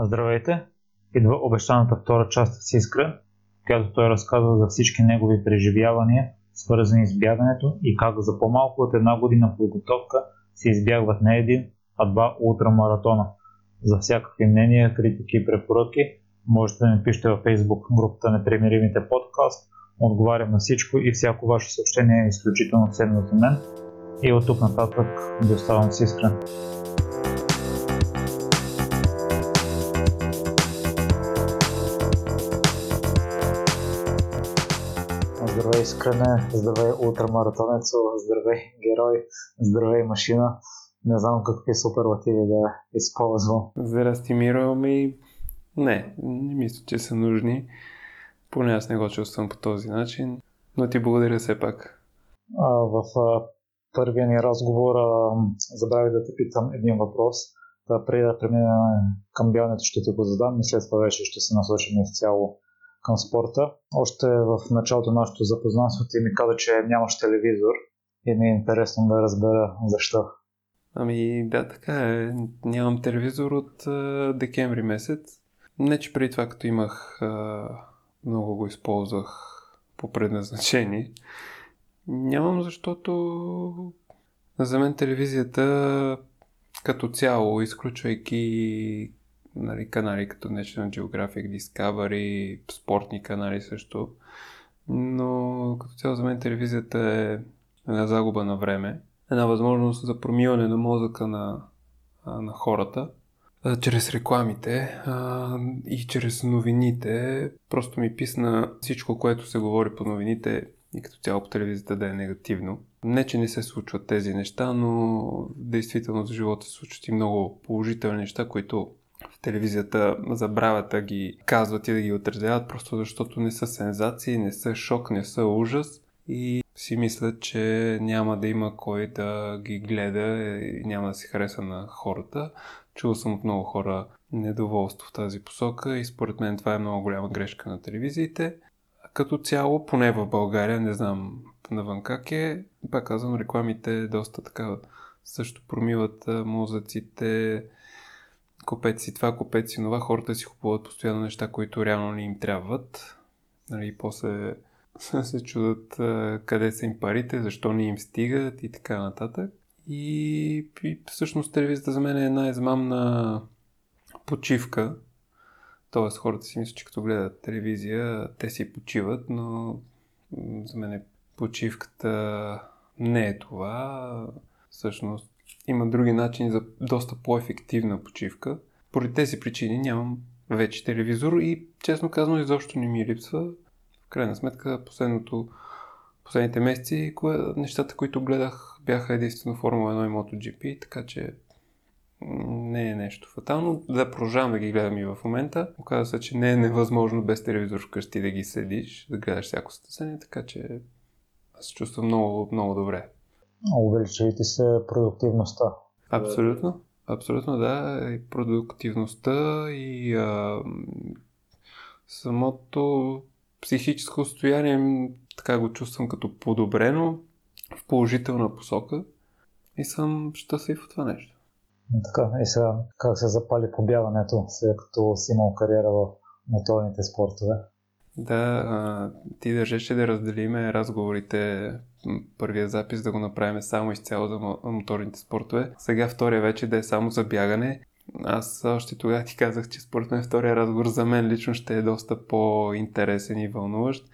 Здравейте! Идва обещаната втора част с Искра, която той разказва за всички негови преживявания, свързани с бягането и как за по-малко от една година подготовка се избягват не един, а два ултрамаратона. За всякакви мнения, критики и препоръки можете да ми пишете във Facebook групата Непремиримите подкаст. Отговарям на всичко и всяко ваше съобщение е изключително ценно за мен. И от тук нататък ви оставам с Искрен. Здравей, Искрене, здравей, ултрамаратонец, здравей, герой, здравей, машина. Не знам какви суперлативи да използвам. Здрасти, Миро, ми... Не, не мисля, че са нужни. Поне аз не го чувствам по този начин. Но ти благодаря все пак. А, в а, първия ни разговор а, забравих да те питам един въпрос. Да, преди да преминем към бягането ще ти го задам и след това вече ще се насочим изцяло към спорта. Още в началото на нашето запознанство ти ми каза, че нямаш телевизор и ми е интересно да разбера защо. Ами да, така е. Нямам телевизор от а, декември месец. Не, че преди това, като имах, а, много го използвах по предназначение. Нямам, защото за мен телевизията като цяло, изключвайки нали, канали като National Geographic, Discovery, спортни канали също. Но като цяло за мен телевизията е една загуба на време, една възможност за промиване на мозъка на, на хората, чрез рекламите а, и чрез новините. Просто ми писна всичко, което се говори по новините и като цяло по телевизията да е негативно. Не, че не се случват тези неща, но действително за живота се случват и много положителни неща, които телевизията забравят да ги казват и да ги отразяват, просто защото не са сензации, не са шок, не са ужас и си мислят, че няма да има кой да ги гледа и няма да се хареса на хората. Чул съм от много хора недоволство в тази посока и според мен това е много голяма грешка на телевизиите. Като цяло, поне в България, не знам навън как е, пак казвам, рекламите доста така също промиват мозъците, купете си това, купете си това, хората си купуват постоянно неща, които реално не им трябват. Нали, после се чудат къде са им парите, защо не им стигат и така нататък. И, и всъщност телевизията за мен е една измамна почивка. Тоест хората си мислят, че като гледат телевизия, те си почиват, но за мен почивката не е това. Всъщност има други начини за доста по-ефективна почивка. Поради тези причини нямам вече телевизор и честно казано изобщо не ми липсва. В крайна сметка последното, последните месеци кое, нещата, които гледах бяха единствено Формула 1 и MotoGP, така че не е нещо фатално. Да продължавам да ги гледам и в момента. Оказва се, че не е невъзможно без телевизор вкъщи да ги следиш, да гледаш всяко състезание, така че аз се чувствам много, много добре. Увеличавайте се продуктивността. Абсолютно. Абсолютно да. И продуктивността и а, самото психическо състояние така го чувствам като подобрено в положителна посока и съм щастлив от това нещо. Така, и сега как се запали побягането, след като си имал кариера в моторните спортове? Да, а, ти държеше да разделиме разговорите, първия запис да го направим само изцяло за моторните спортове. Сега втория вече да е само за бягане. Аз още тогава ти казах, че според мен втория разговор за мен лично ще е доста по-интересен и вълнуващ,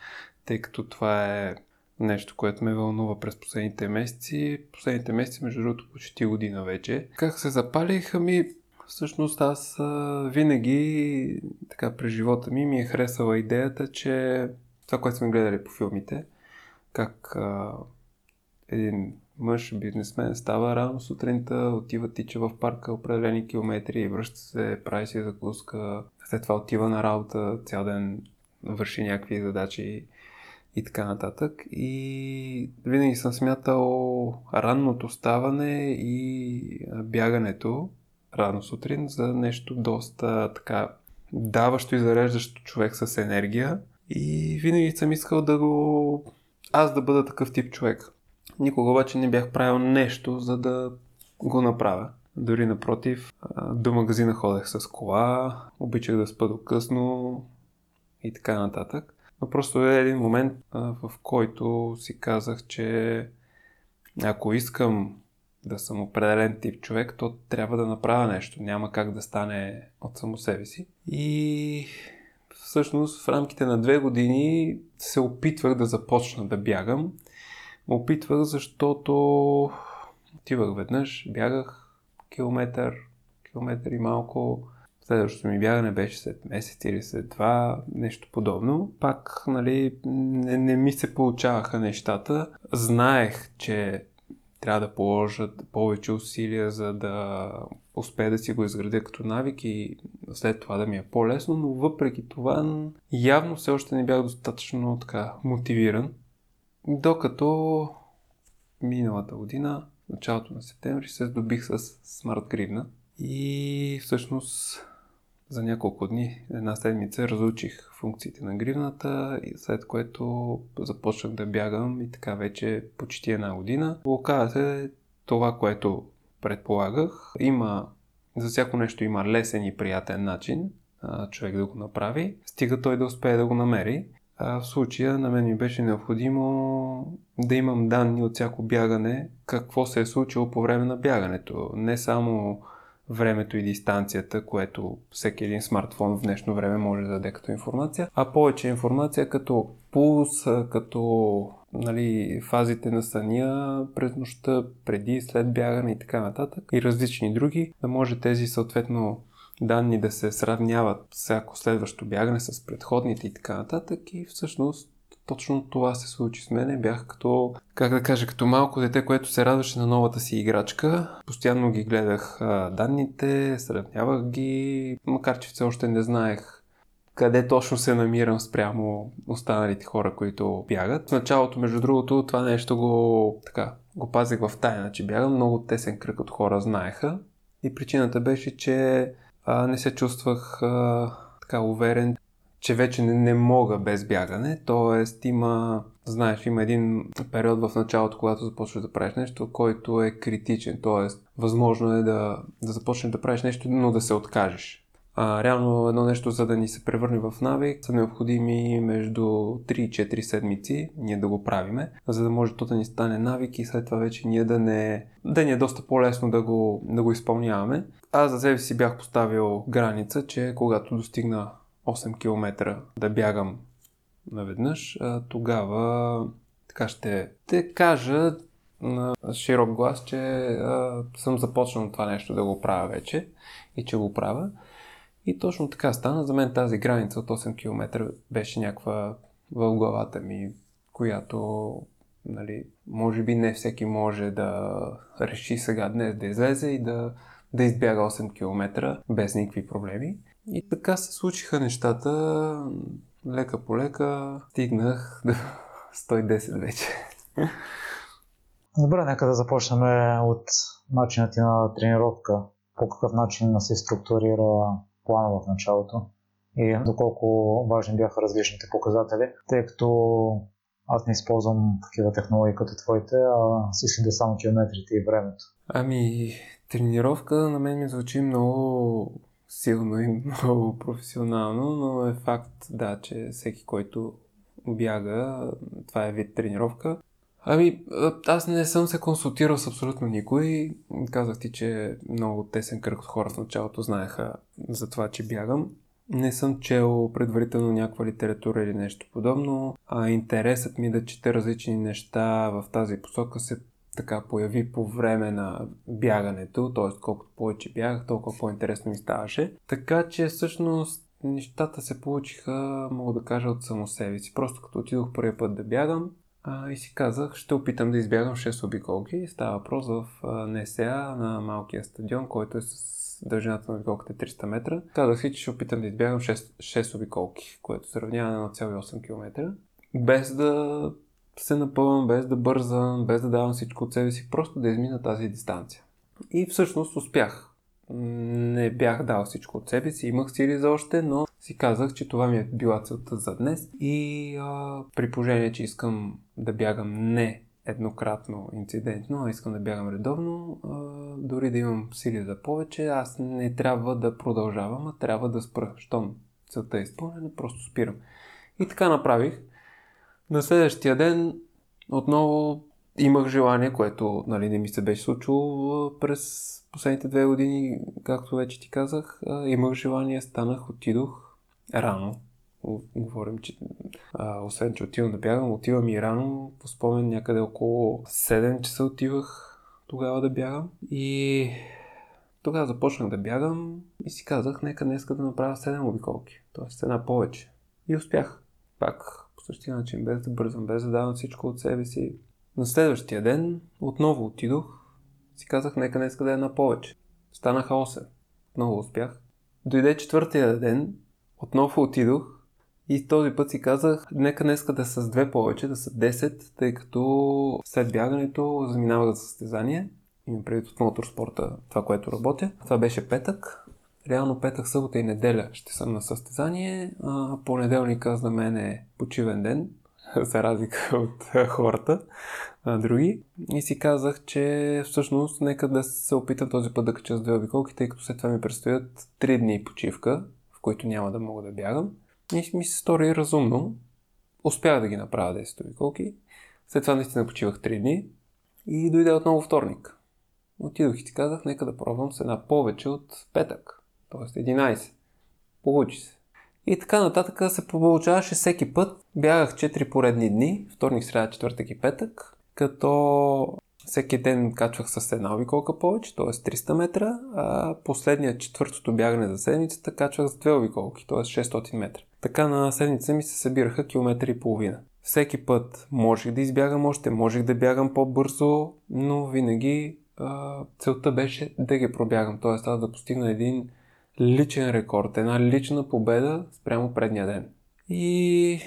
тъй като това е нещо, което ме вълнува през последните месеци. Последните месеци, между другото, почти година вече. Как се запалих? Ами, Всъщност аз винаги така през живота ми ми е харесала идеята, че това, което сме гледали по филмите, как а, един мъж, бизнесмен, става рано сутринта, отива тича в парка определени километри връща се, прави си закуска, след това отива на работа, цял ден върши някакви задачи и така нататък. И винаги съм смятал ранното ставане и бягането рано сутрин за нещо доста така даващо и зареждащо човек с енергия. И винаги съм искал да го... аз да бъда такъв тип човек. Никога обаче не бях правил нещо, за да го направя. Дори напротив, до магазина ходех с кола, обичах да спа до късно и така нататък. Но просто е един момент, в който си казах, че ако искам да съм определен тип човек, то трябва да направя нещо. Няма как да стане от само себе си. И всъщност в рамките на две години се опитвах да започна да бягам. Опитвах, защото отивах веднъж, бягах километър, километър и малко. Следващото ми бягане беше след месец или след два, нещо подобно. Пак, нали, не, не ми се получаваха нещата. Знаех, че трябва да положат повече усилия, за да успея да си го изградя като навик и след това да ми е по-лесно, но въпреки това явно все още не бях достатъчно така мотивиран. Докато миналата година, началото на септември, се здобих с смарт гривна и всъщност за няколко дни, една седмица, разучих функциите на гривната, и след което започнах да бягам и така вече почти една година. Оказа се това, което предполагах. Има, за всяко нещо има лесен и приятен начин а, човек да го направи, стига той да успее да го намери. А в случая на мен ми беше необходимо да имам данни от всяко бягане, какво се е случило по време на бягането. Не само времето и дистанцията, което всеки един смартфон в днешно време може да даде като информация, а повече информация като пулс, като нали, фазите на съня през нощта, преди, след бягане и така нататък и различни други, да може тези съответно данни да се сравняват всяко следващо бягане с предходните и така нататък и всъщност точно това се случи с мене. Бях като, как да кажа, като малко дете, което се радваше на новата си играчка. Постоянно ги гледах а, данните, сравнявах ги, макар че все още не знаех къде точно се намирам спрямо останалите хора, които бягат. В началото, между другото, това нещо го, така, го пазих в тайна, че бягам. Много тесен кръг от хора знаеха. И причината беше, че а, не се чувствах а, така уверен, че вече не, не мога без бягане. Тоест има, знаеш, има един период в началото, когато започваш да правиш нещо, който е критичен. Тоест, възможно е да, да започнеш да правиш нещо, но да се откажеш. А, реално едно нещо, за да ни се превърне в навик, са необходими между 3 и 4 седмици ние да го правиме, за да може то да ни стане навик и след това вече ние да не... да ни е доста по-лесно да го, да го изпълняваме. Аз за себе си бях поставил граница, че когато достигна 8 км да бягам наведнъж, тогава така ще те кажа на широк глас, че а, съм започнал това нещо да го правя вече и че го правя. И точно така стана. За мен тази граница от 8 км беше някаква в главата ми, която нали, може би не всеки може да реши сега днес да излезе и да, да избяга 8 км без никакви проблеми. И така се случиха нещата. Лека по лека стигнах до 110 вече. Добре, нека да започнем от начина ти на тренировка. По какъв начин се структурира плана в началото и доколко важни бяха различните показатели, тъй като аз не използвам такива технологии като твоите, а си следя само километрите и времето. Ами, тренировка на мен ми звучи много силно и много професионално, но е факт, да, че всеки, който бяга, това е вид тренировка. Ами, аз не съм се консултирал с абсолютно никой. Казах ти, че много тесен кръг от хора в началото знаеха за това, че бягам. Не съм чел предварително някаква литература или нещо подобно, а интересът ми да чета различни неща в тази посока се така появи по време на бягането, т.е. колкото повече бягах, толкова по-интересно ми ставаше. Така че всъщност нещата се получиха, мога да кажа, от само себе си. Просто като отидох първия път да бягам а, и си казах, ще опитам да избягам 6 обиколки. Става въпрос в НСА на малкия стадион, който е с дължината на обиколката 300 е метра. Казах си, че ще опитам да избягам 6, 6 обиколки, което се равнява на 1,8 км. Без да се напълвам, без да бързам, без да давам всичко от себе си, просто да измина тази дистанция. И всъщност успях. Не бях дал всичко от себе си, имах сили за още, но си казах, че това ми е била целта за днес. И а, при положение, че искам да бягам не еднократно инцидентно, а искам да бягам редовно, а, дори да имам сили за повече, аз не трябва да продължавам, а трябва да спра. Щом целта е изпълнена, просто спирам. И така направих. На следващия ден отново имах желание, което нали, не ми се беше случило през последните две години, както вече ти казах. Имах желание, станах, отидох рано. Говорим, че а, освен, че отивам да бягам, отивам и рано. По спомен някъде около 7 часа отивах тогава да бягам. И тогава започнах да бягам и си казах, нека днес да направя 7 обиколки. Тоест една повече. И успях. Пак същия начин, без да бързам, без да давам всичко от себе си. На следващия ден отново отидох. Си казах, нека днес да е една повече. Станаха 8. Много успях. Дойде четвъртия ден, отново отидох и този път си казах, нека днес да са с две повече, да са 10, тъй като след бягането заминавах за състезание. Имам предвид от моторспорта това, което работя. Това беше петък. Реално петък, събота и неделя ще съм на състезание. А понеделника за мен е почивен ден, за разлика от хората други. И си казах, че всъщност нека да се опитам този път да кача с две обиколки, тъй като след това ми предстоят 3 дни почивка, в които няма да мога да бягам. И ми се стори разумно. Успях да ги направя 10 обиколки. След това наистина почивах 3 дни и дойде отново вторник. Отидох и си казах, нека да пробвам с една повече от петък, т.е. 11. Получи се. И така нататък се получаваше всеки път. Бягах 4 поредни дни, вторник, среда, четвъртък и петък, като всеки ден качвах с една обиколка повече, т.е. 300 метра, а последният четвъртото бягане за седмицата качвах с две обиколки, т.е. 600 метра. Така на седмица ми се събираха километри и половина. Всеки път можех да избягам още, можех да бягам по-бързо, но винаги а, целта беше да ги пробягам, т.е. аз да постигна един личен рекорд, една лична победа спрямо предния ден. И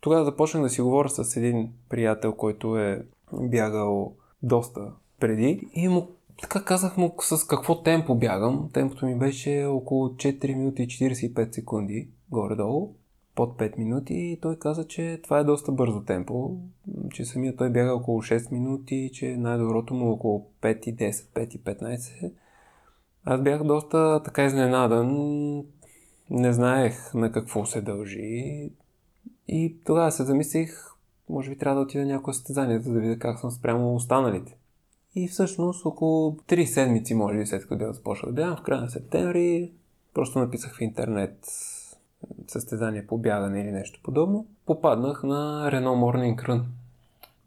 тогава започнах да си говоря с един приятел, който е бягал доста преди и му така казах му с какво темпо бягам. Темпото ми беше около 4 минути и 45 секунди, горе-долу, под 5 минути и той каза, че това е доста бързо темпо, че самия той бяга около 6 минути, че най-доброто му е около 5 и 10, 5 и 15. Аз бях доста така изненадан, не знаех на какво се дължи и тогава се замислих, може би трябва да отида някое състезание, за да видя как съм спрямо останалите. И всъщност около 3 седмици, може би след като започна да бягам, в края на септември, просто написах в интернет състезание по бягане или нещо подобно. Попаднах на Renault Morning Run.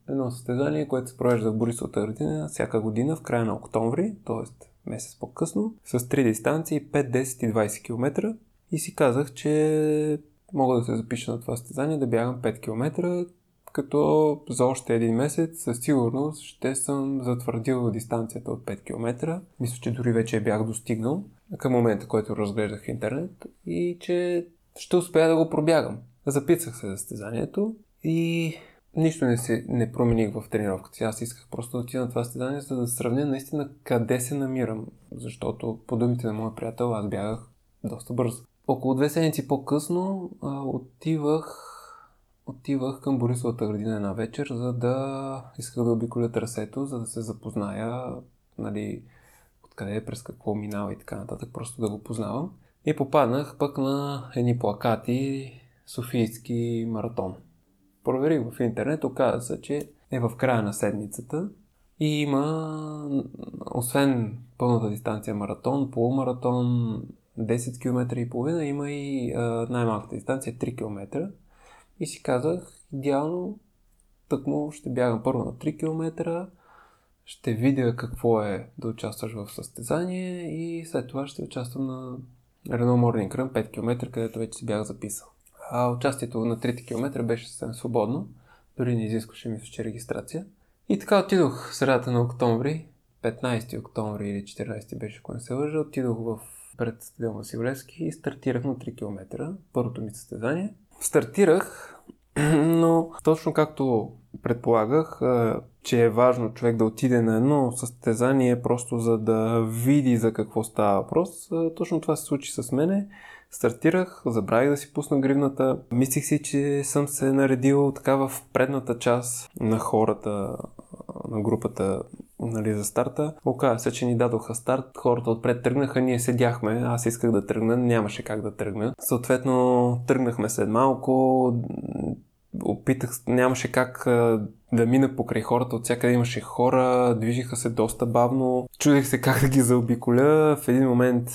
Едно състезание, което се провежда в Борисовата градина всяка година в края на октомври, т.е. месец по-късно, с три дистанции 5, 10 и 20 км. И си казах, че мога да се запиша на това състезание да бягам 5 км, като за още един месец със сигурност ще съм затвърдил дистанцията от 5 км. Мисля, че дори вече бях достигнал към момента, който разглеждах интернет и че ще успея да го пробягам. Записах се за състезанието и нищо не, се, не промених в тренировката. Аз исках просто да отида на това състезание, за да сравня наистина къде се намирам. Защото по думите на моя приятел аз бягах доста бързо. Около две седмици по-късно а, отивах отивах към Борисовата градина една вечер, за да исках да обиколя трасето, за да се запозная, нали, откъде е, през какво минава и така нататък, просто да го познавам. И попаднах пък на едни плакати Софийски маратон. Проверих в интернет, оказа се, че е в края на седмицата и има, освен пълната дистанция маратон, полумаратон, 10 км и половина, има и най-малката дистанция 3 км. И си казах, идеално, тъкмо ще бягам първо на 3 км, ще видя какво е да участваш в състезание и след това ще участвам на Renault Morning Run 5 км, където вече си бях записал. А участието на 3 км беше съвсем свободно, дори не изискваше мисля, че регистрация. И така отидох в средата на октомври, 15 октомври или 14 беше, ако не се лъжа, отидох в пред стадион Василевски и стартирах на 3 км, първото ми състезание. Стартирах, но точно както предполагах, че е важно човек да отиде на едно състезание просто за да види за какво става въпрос. Точно това се случи с мене. Стартирах, забравих да си пусна гривната. Мислих си, че съм се наредил така в предната част на хората, на групата нали, за старта. Оказва се, че ни дадоха старт, хората отпред тръгнаха, ние седяхме, аз исках да тръгна, нямаше как да тръгна. Съответно, тръгнахме след малко, опитах, нямаше как да мина покрай хората, от всякъде имаше хора, движиха се доста бавно. Чудех се как да ги заобиколя. В един момент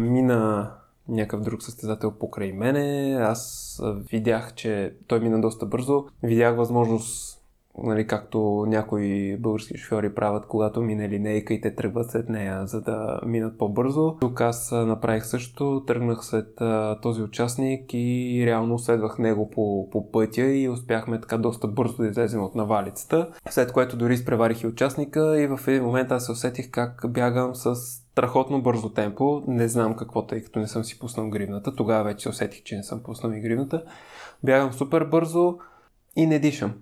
мина някакъв друг състезател покрай мене. Аз видях, че той мина доста бързо. Видях възможност нали, както някои български шофьори правят, когато мине линейка и те тръгват след нея, за да минат по-бързо. Тук аз направих също, тръгнах след а, този участник и реално следвах него по, по пътя и успяхме така доста бързо да излезем от навалицата. След което дори изпреварих и участника и в един момент аз се усетих как бягам с страхотно бързо темпо. Не знам какво, тъй като не съм си пуснал гривната. Тогава вече усетих, че не съм пуснал и гривната. Бягам супер бързо и не дишам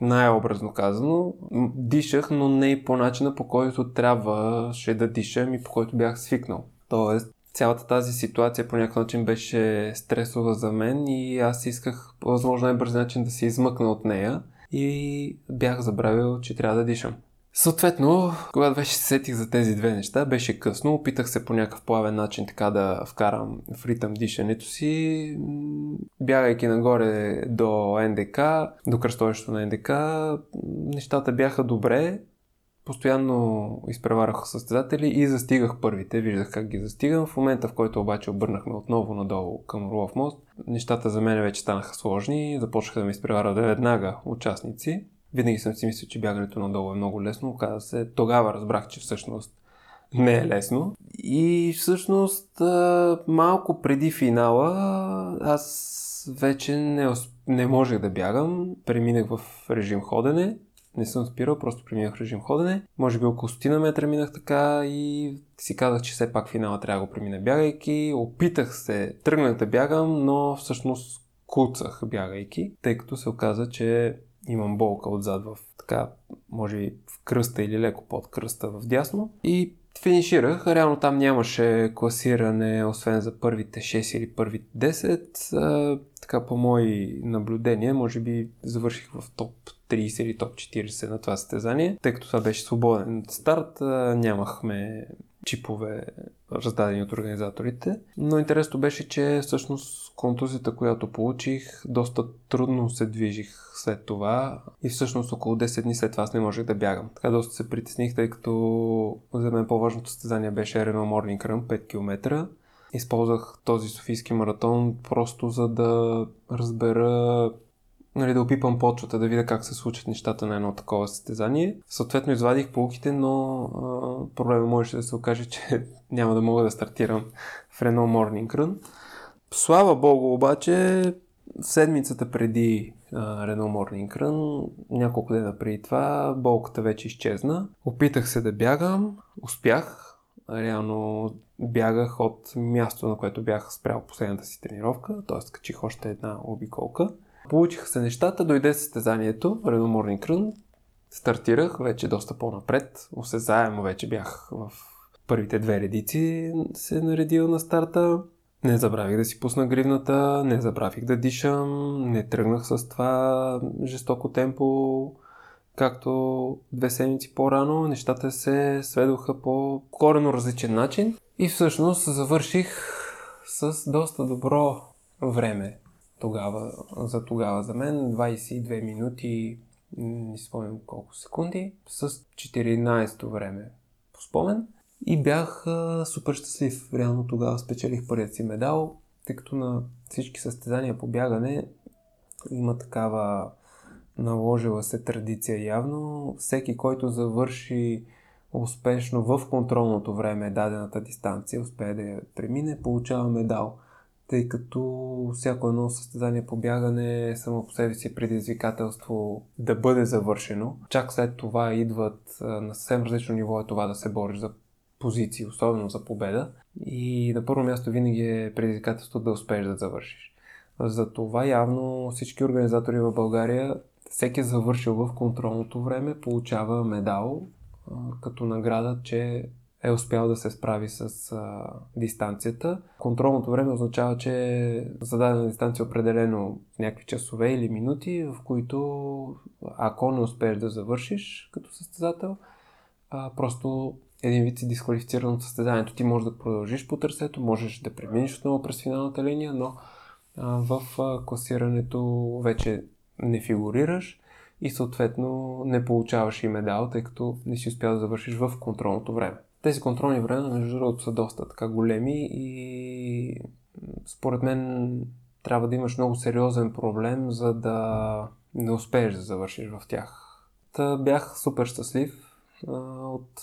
най-образно казано, дишах, но не и по начина по който трябваше да дишам и по който бях свикнал. Тоест, цялата тази ситуация по някакъв начин беше стресова за мен и аз исках по възможно най-бърз начин да се измъкна от нея и бях забравил, че трябва да дишам. Съответно, когато вече се сетих за тези две неща, беше късно. Опитах се по някакъв плавен начин така да вкарам в ритъм дишането си. Бягайки нагоре до НДК, до кръстовището на НДК, нещата бяха добре. Постоянно изпреварах състезатели и застигах първите. Виждах как ги застигам. В момента, в който обаче обърнахме отново надолу към Орлов мост, нещата за мен вече станаха сложни. Започнаха да ми изпреварват веднага участници. Винаги съм си мислил, че бягането надолу е много лесно. Оказа се, тогава разбрах, че всъщност не е лесно. И всъщност малко преди финала аз вече не, не можех да бягам. Преминах в режим ходене. Не съм спирал, просто преминах режим ходене. Може би около стотина метра минах така и си казах, че все пак финала трябва да го премина бягайки. Опитах се, тръгнах да бягам, но всъщност куцах бягайки, тъй като се оказа, че имам болка отзад в така, може би в кръста или леко под кръста в дясно. И финиширах. Реално там нямаше класиране, освен за първите 6 или първите 10. А, така по мои наблюдения, може би завърших в топ 30 или топ 40 на това състезание. Тъй като това беше свободен старт, а, нямахме чипове раздадени от организаторите. Но интересно беше, че всъщност контузията, която получих, доста трудно се движих след това и всъщност около 10 дни след това аз не можех да бягам. Така доста се притесних, тъй като за мен по-важното състезание беше Renault Morning Run 5 км. Използвах този софийски маратон просто за да разбера нали, да опипам почвата, да видя как се случат нещата на едно такова състезание. Съответно извадих полките, но а, проблема можеше да се окаже, че няма да мога да стартирам в Renault Morning Run. Слава богу, обаче, седмицата преди Renault Morning Run, няколко дена преди това, болката вече изчезна. Опитах се да бягам, успях. Реално бягах от място, на което бях спрял последната си тренировка, т.е. качих още една обиколка. Получиха се нещата, дойде състезанието, Morning Run, стартирах вече доста по-напред, осезаемо вече бях в първите две редици се наредил на старта. Не забравих да си пусна гривната, не забравих да дишам, не тръгнах с това жестоко темпо, както две седмици по-рано. Нещата се сведоха по корено различен начин и всъщност завърших с доста добро време тогава, за тогава за мен. 22 минути, не спомням колко секунди, с 14-то време по спомен. И бях а, супер щастлив. Реално тогава спечелих първият си медал, тъй като на всички състезания по бягане има такава наложила се традиция явно. Всеки, който завърши успешно в контролното време дадената дистанция, успее да я премине, получава медал. Тъй като всяко едно състезание по бягане е само по себе си предизвикателство да бъде завършено. Чак след това идват на съвсем различно ниво е това да се бориш за позиции, особено за победа. И на първо място винаги е предизвикателство да успееш да завършиш. За това явно всички организатори в България, всеки е завършил в контролното време, получава медал като награда, че е успял да се справи с а, дистанцията. Контролното време означава, че зададена дистанция е определено в някакви часове или минути, в които ако не успееш да завършиш като състезател, а, просто един вид си дисквалифициран от състезанието. Ти можеш да продължиш по търсето, можеш да преминеш отново през финалната линия, но а, в а, класирането вече не фигурираш и съответно не получаваш и медал, тъй като не си успял да завършиш в контролното време. Тези контролни времена, между другото, са доста така големи и според мен трябва да имаш много сериозен проблем, за да не успееш да завършиш в тях. Та бях супер щастлив а, от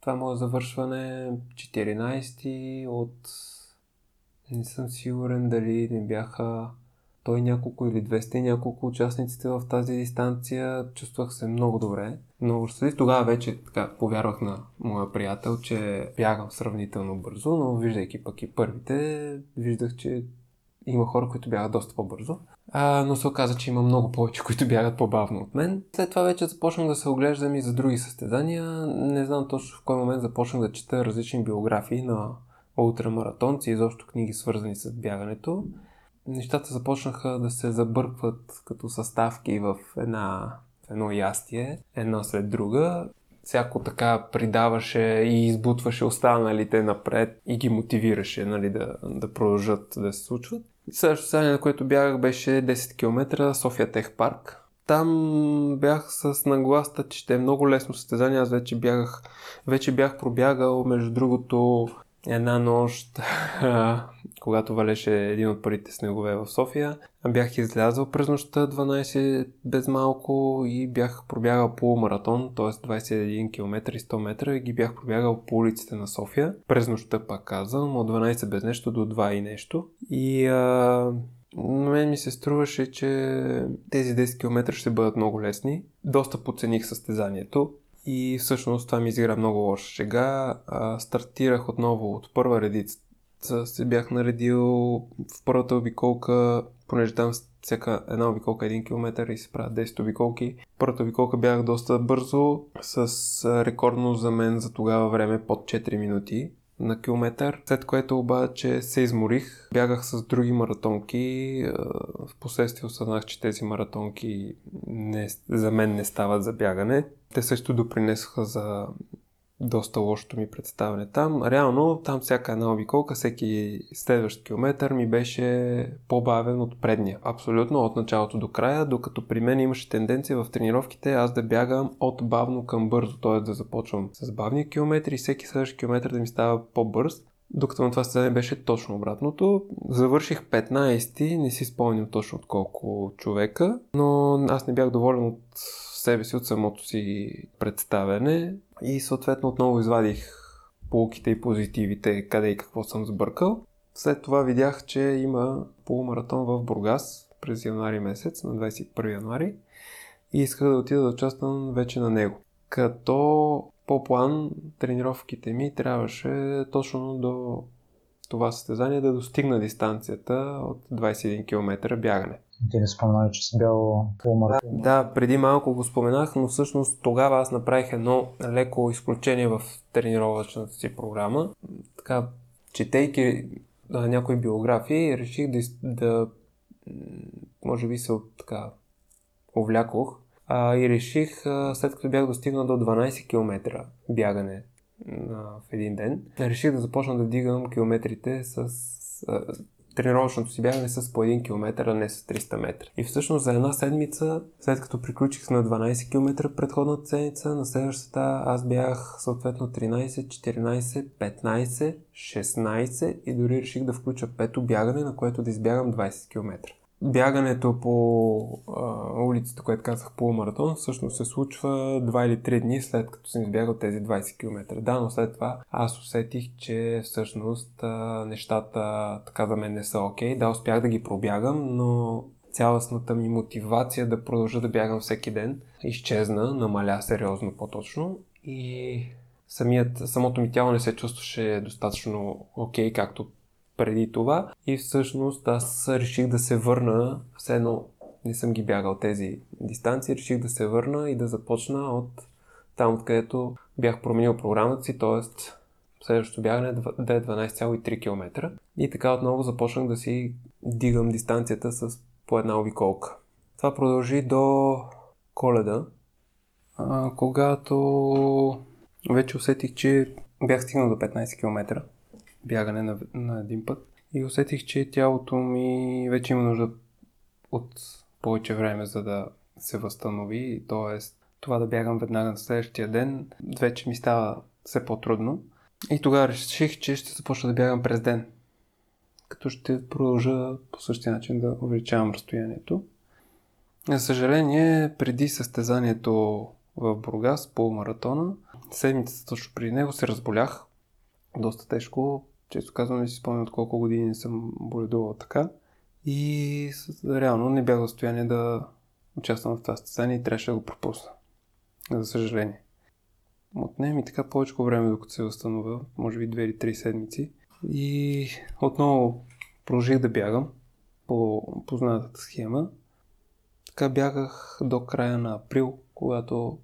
това мое завършване 14 от не съм сигурен дали не бяха той няколко или 200 и няколко участниците в тази дистанция. Чувствах се много добре. Много щастлив. Тогава вече така повярвах на моя приятел, че бягам сравнително бързо, но виждайки пък и първите, виждах, че има хора, които бягат доста по-бързо. А, но се оказа, че има много повече, които бягат по-бавно от мен. След това вече започнах да се оглеждам и за други състезания. Не знам точно в кой момент започнах да чета различни биографии на ултрамаратонци, изобщо книги свързани с бягането. Нещата започнаха да се забъркват като съставки в една едно ястие, една след друга. Всяко така придаваше и избутваше останалите напред и ги мотивираше нали, да, да продължат да се случват. Следващото състезание, на което бягах, беше 10 км София Тех Парк. Там бях с нагласта, че ще е много лесно състезание. Аз вече бягах, вече бях пробягал, между другото, една нощ, когато валеше един от първите снегове в София. Бях излязъл през нощта 12 без малко и бях пробягал полумаратон, т.е. 21 км и 100 метра и ги бях пробягал по улиците на София. През нощта пак казвам, от 12 без нещо до 2 и нещо. И а, на мен ми се струваше, че тези 10 км ще бъдат много лесни. Доста подцених състезанието. И всъщност това ми изигра много лоша шега. А, стартирах отново от първа редица. Се бях наредил в първата обиколка, понеже там всяка една обиколка е 1 км и се правят 10 обиколки. Първата обиколка бях доста бързо, с рекордно за мен за тогава време под 4 минути на километър, след което обаче се изморих. Бягах с други маратонки. В последствие осъзнах, че тези маратонки не, за мен не стават за бягане. Те също допринесоха за доста лошото ми представяне там. Реално, там всяка една обиколка, всеки следващ километър ми беше по-бавен от предния. Абсолютно от началото до края, докато при мен имаше тенденция в тренировките аз да бягам от бавно към бързо, т.е. да започвам с бавни километри и всеки следващ километър да ми става по-бърз. Докато на това състезание беше точно обратното. Завърших 15-ти, не си спомням точно от колко човека, но аз не бях доволен от себе си, от самото си представяне и съответно отново извадих полуките и позитивите, къде и какво съм сбъркал. След това видях, че има полумаратон в Бургас през януари месец, на 21 януари и исках да отида да участвам вече на него. Като по план тренировките ми трябваше точно до това състезание да достигна дистанцията от 21 км бягане. Ти не спомена, че си бял полумаратон. Да, преди малко го споменах, но всъщност тогава аз направих едно леко изключение в тренировъчната си програма. Така, четейки а, някои биографии, реших да, да може би се така увлякох а, и реших, а, след като бях достигнал до 12 км бягане а, в един ден, реших да започна да вдигам километрите с тренировъчното си бягане с по 1 км, а не с 300 метра. И всъщност за една седмица, след като приключих на 12 км предходната седмица, на следващата аз бях съответно 13, 14, 15, 16 и дори реших да включа пето бягане, на което да избягам 20 км бягането по а, улицата, което казах полумаратон, всъщност се случва 2 или 3 дни след като съм избягал тези 20 км. Да, но след това аз усетих, че всъщност а, нещата така за мен не са окей. Okay. Да, успях да ги пробягам, но цялостната ми мотивация да продължа да бягам всеки ден изчезна, намаля сериозно по-точно и самият, самото ми тяло не се чувстваше достатъчно окей, okay, както преди това и всъщност аз реших да се върна, все едно не съм ги бягал тези дистанции, реших да се върна и да започна от там, откъдето бях променил програмата си, т.е. следващото бягане да е 12,3 км. И така отново започнах да си дигам дистанцията с по една обиколка. Това продължи до коледа, когато вече усетих, че бях стигнал до 15 км бягане на, на един път и усетих, че тялото ми вече има нужда от повече време, за да се възстанови. Тоест, това да бягам веднага на следващия ден, вече ми става все по-трудно. И тогава реших, че ще започна да бягам през ден. Като ще продължа по същия начин да увеличавам разстоянието. За съжаление, преди състезанието в Бургас, полумаратона, седмицата точно преди него се разболях. Доста тежко. Често казвам, не си спомням от колко години не съм боледувал така. И реално не бях в състояние да участвам в това състезание и трябваше да го пропусна. За съжаление. Отне ми така повече време, докато се възстановя, може би 2 или 3 седмици. И отново продължих да бягам по познатата схема. Така бягах до края на април, когато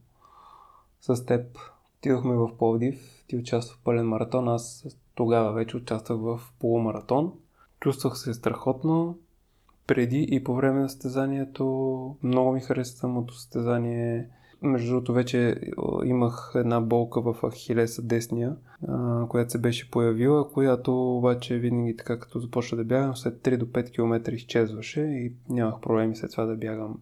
с теб отидохме в Пловдив. Ти участва в пълен маратон, аз тогава вече участвах в полумаратон. Чувствах се страхотно. Преди и по време на състезанието много ми хареса самото състезание. Между другото, вече имах една болка в Ахилеса десния, която се беше появила, която обаче винаги така като започна да бягам, след 3 до 5 км изчезваше и нямах проблеми след това да бягам.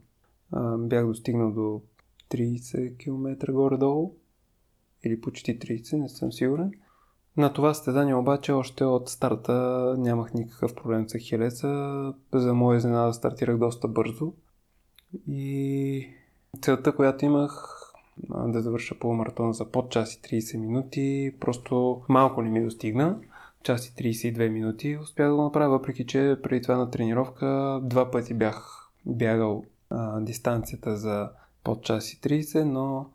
Бях достигнал до 30 км горе-долу или почти 30, не съм сигурен. На това състезание обаче още от старта нямах никакъв проблем с Ахилеса. За моя изненада стартирах доста бързо. И целта, която имах да завърша полумаратон за под час и 30 минути, просто малко не ми достигна. Час и 32 минути успях да го направя, въпреки че преди това на тренировка два пъти бях бягал а, дистанцията за под час и 30, но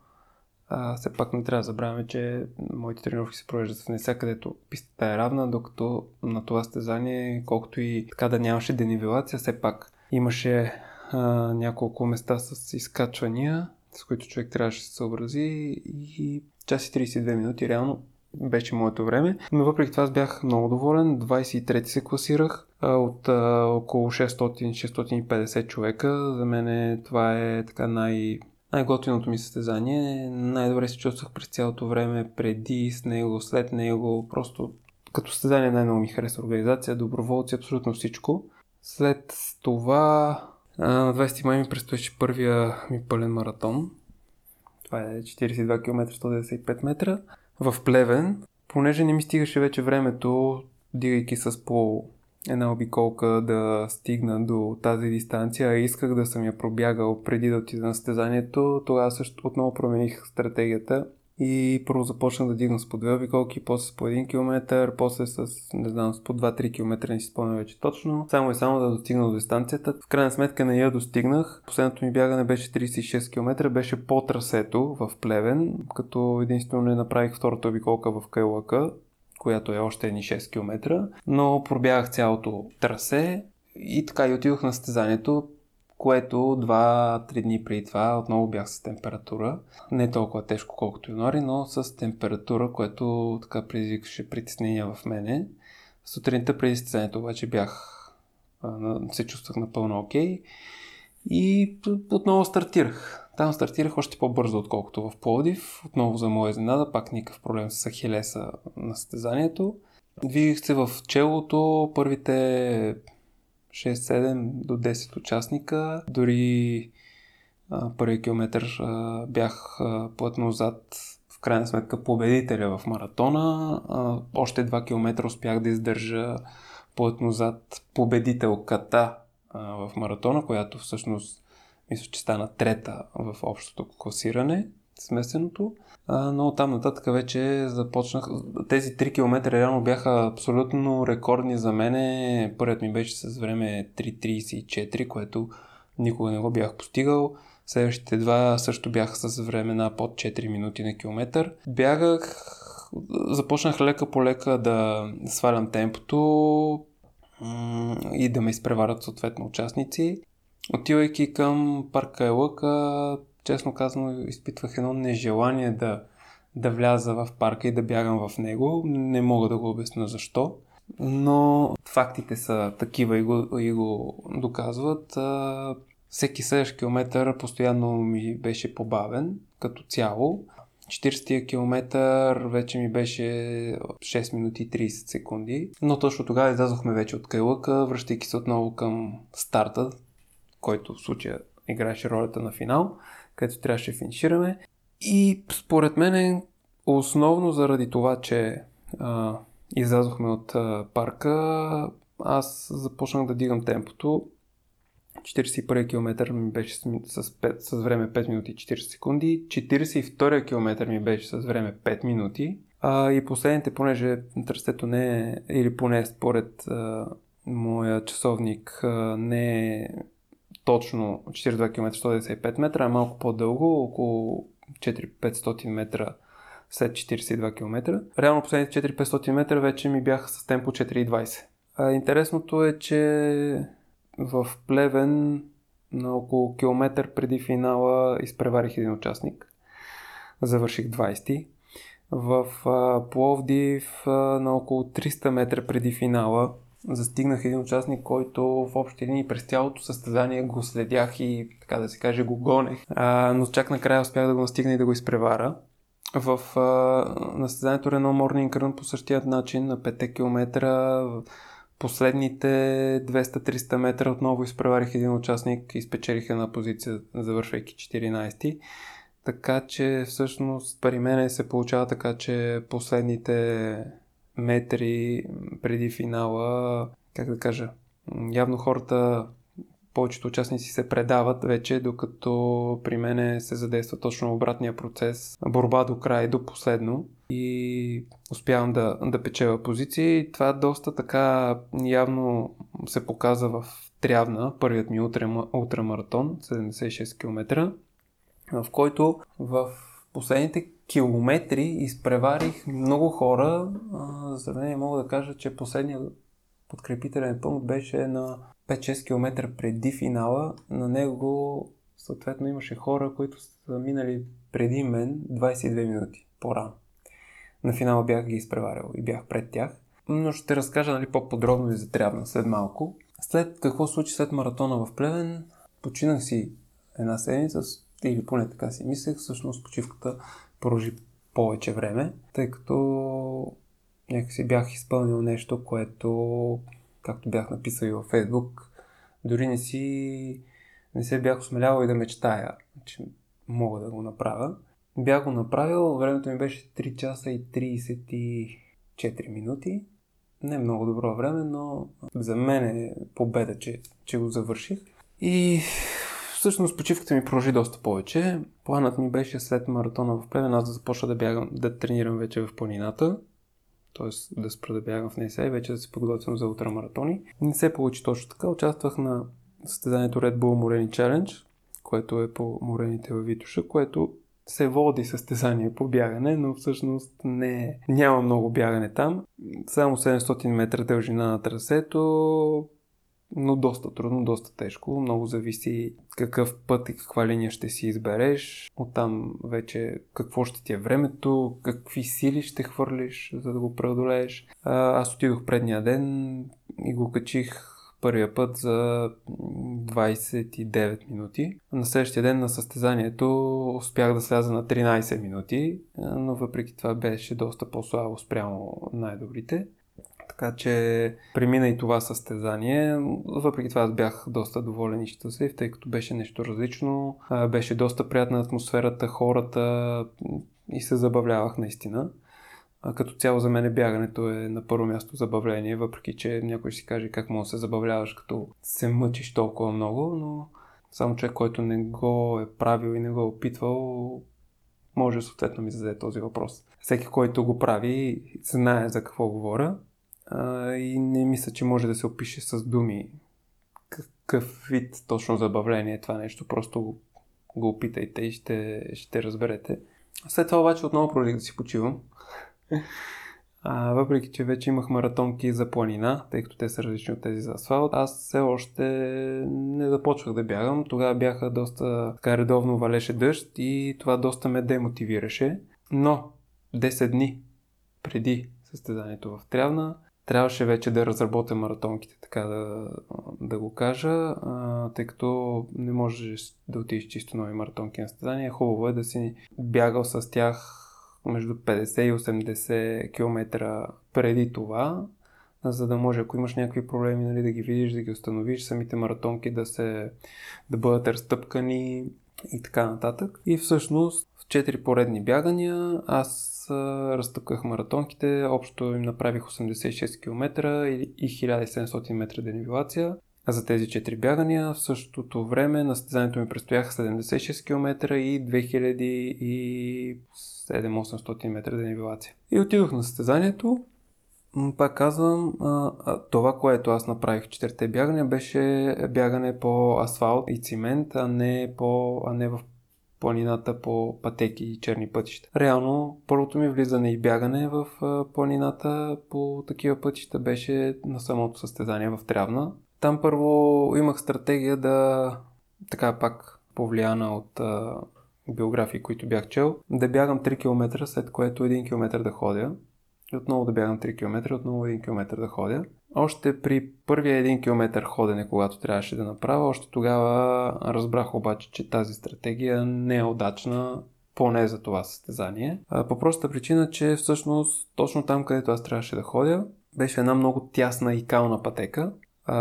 а, все пак не трябва да забравяме, че моите тренировки се провеждат в не където пистата е равна, докато на това стезание, колкото и така да нямаше денивелация, все пак имаше а, няколко места с изкачвания, с които човек трябваше да се съобрази и час и 32 минути реално беше моето време. Но въпреки това аз бях много доволен. 23 се класирах а, от а, около 600-650 човека. За мен това е така най- най-готиното ми състезание. Най-добре се чувствах през цялото време, преди, с него, след него. Просто като състезание най-много ми хареса организация, доброволци, абсолютно всичко. След това на 20 май ми предстоеше първия ми пълен маратон. Това е 42 км 195 метра в Плевен. Понеже не ми стигаше вече времето, дигайки с по една обиколка да стигна до тази дистанция, а исках да съм я пробягал преди да отида на състезанието, тогава също отново промених стратегията и първо започнах да дигна с по две обиколки, после с по един километър, после с, не знам, с по 2-3 км, не си спомням вече точно. Само и само да достигна до дистанцията. В крайна сметка не я достигнах. Последното ми бягане беше 36 км, беше по трасето в Плевен, като единствено не направих втората обиколка в Кайлака, която е още едни 6 км, но пробягах цялото трасе и така и отидох на състезанието което 2-3 дни преди това отново бях с температура. Не толкова тежко, колкото януари, но с температура, което така предизвикаше притеснения в мене. Сутринта преди състезанието обаче бях, се чувствах напълно окей. Okay. И отново стартирах. Там стартирах още по-бързо, отколкото в Плодив. Отново за моя изненада, пак никакъв проблем с Ахилеса на състезанието. Двигах се в челото. Първите 6-7 до 10 участника. Дори а, километър бях а, плътно зад в крайна сметка победителя в маратона. Още 2 км успях да издържа плътно зад победителката в маратона, която всъщност мисля, че стана трета в общото класиране смесеното. А, но там нататък вече започнах. Тези 3 км реално бяха абсолютно рекордни за мене. Първият ми беше с време 3.34, което никога не го бях постигал. Следващите два също бяха с време на под 4 минути на километър. Бягах, започнах лека по лека да свалям темпото и да ме изпреварят съответно участници. Отивайки към парка Елъка, честно казано, изпитвах едно нежелание да, да вляза в парка и да бягам в него. Не мога да го обясня защо. Но фактите са такива и го, и го доказват. Всеки следващ километър постоянно ми беше побавен като цяло. 40 км вече ми беше 6 минути и 30 секунди, но точно тогава излязохме вече от Кайлъка, връщайки се отново към старта, който в случая играеше ролята на финал, където трябваше да финишираме. И според мен основно заради това, че а, излязохме от а, парка, аз започнах да дигам темпото. 41 км ми беше с, с, 5, с време 5 минути и 40 секунди, 42 км ми беше с време 5 минути. А, и последните, понеже трасето не е, или поне според а, моя часовник а, не е точно 42 км 195 метра, а малко по-дълго, около 4-500 метра след 42 км. Реално последните 4-500 метра вече ми бяха с темпо 4,20. А, интересното е, че в Плевен на около километър преди финала изпреварих един участник. Завърших 20 В а, Пловдив а, на около 300 метра преди финала застигнах един участник, който в общи линии през цялото състезание го следях и така да се каже го гонех. А, но чак накрая успях да го настигна и да го изпревара. В а, състезанието Рено Morning Run по същия начин на 5 км Последните 200-300 метра отново изпреварих един участник и спечелих една позиция, завършвайки 14. Така че всъщност при мен се получава така, че последните метри преди финала, как да кажа, явно хората, повечето участници се предават вече, докато при мен се задейства точно обратния процес. Борба до край, до последно и успявам да, да печеля позиции. Това доста така явно се показа в Трявна, първият ми ултрамаратон, 76 км, в който в последните километри изпреварих много хора. За сравнение мога да кажа, че последният подкрепителен пункт беше на 5-6 км преди финала. На него съответно имаше хора, които са минали преди мен 22 минути по-рано на финала бях ги изпреварил и бях пред тях. Но ще разкажа нали, по-подробно и за Трявна след малко. След какво случи след маратона в Плевен, починах си една седмица, или поне така си мислех, всъщност почивката продължи повече време, тъй като някакси бях изпълнил нещо, което, както бях написал и във Фейсбук, дори не си не се бях осмелявал и да мечтая, че мога да го направя. Бях го направил, времето ми беше 3 часа и 34 минути. Не много добро време, но за мен е победа, че, че го завърших. И всъщност почивката ми продължи доста повече. Планът ми беше след маратона в Плевен аз да започна да бягам, да тренирам вече в планината. Т.е. да спра да бягам в НСА и вече да се подготвям за ултрамаратони. Не се получи точно така. Участвах на състезанието Red Bull Морени Challenge, което е по морените във Витуша, което се води състезание по бягане, но всъщност не, няма много бягане там. Само 700 метра дължина на трасето, но доста трудно, доста тежко. Много зависи какъв път и каква линия ще си избереш. Оттам вече какво ще ти е времето, какви сили ще хвърлиш, за да го преодолееш. Аз отидох предния ден и го качих първия път за 29 минути. На следващия ден на състезанието успях да сляза на 13 минути, но въпреки това беше доста по-слабо спрямо най-добрите. Така че премина и това състезание. Въпреки това аз бях доста доволен и щастлив, тъй като беше нещо различно. Беше доста приятна атмосферата, хората и се забавлявах наистина. А като цяло за мен бягането е на първо място забавление, въпреки че някой си каже как може да се забавляваш, като се мъчиш толкова много, но само човек, който не го е правил и не го е опитвал, може съответно ми зададе този въпрос. Всеки, който го прави, знае за какво говоря и не мисля, че може да се опише с думи какъв вид точно забавление е това нещо. Просто го, го опитайте и ще, ще разберете. След това обаче отново продължих да си почивам. А, въпреки, че вече имах маратонки за планина, тъй като те са различни от тези за асфалт, аз все още не започвах да бягам. Тогава бяха доста така редовно валеше дъжд и това доста ме демотивираше. Но 10 дни преди състезанието в Трявна, трябваше вече да разработя маратонките, така да, да го кажа, а, тъй като не можеш да отидеш чисто нови маратонки на състезания. Хубаво е да си бягал с тях между 50 и 80 км преди това, за да може, ако имаш някакви проблеми, нали, да ги видиш, да ги установиш, самите маратонки да, се, да бъдат разтъпкани и така нататък. И всъщност в 4 поредни бягания аз разтъпках маратонките, общо им направих 86 км и 1700 метра денивелация за тези 4 бягания. В същото време на състезанието ми предстояха 76 км и 2700-800 метра денивелация. И отидох на състезанието. Пак казвам, това, което аз направих в четирите бягания, беше бягане по асфалт и цимент, а не, по, а не в планината по пътеки и черни пътища. Реално, първото ми влизане и бягане в планината по такива пътища беше на самото състезание в Трявна. Там първо имах стратегия да, така пак повлияна от биографии, които бях чел, да бягам 3 км, след което 1 км да ходя. И отново да бягам 3 км, отново 1 км да ходя. Още при първия 1 км ходене, когато трябваше да направя, още тогава разбрах обаче, че тази стратегия не е удачна, поне за това състезание. По простата причина, че всъщност точно там, където аз трябваше да ходя, беше една много тясна и кална пътека,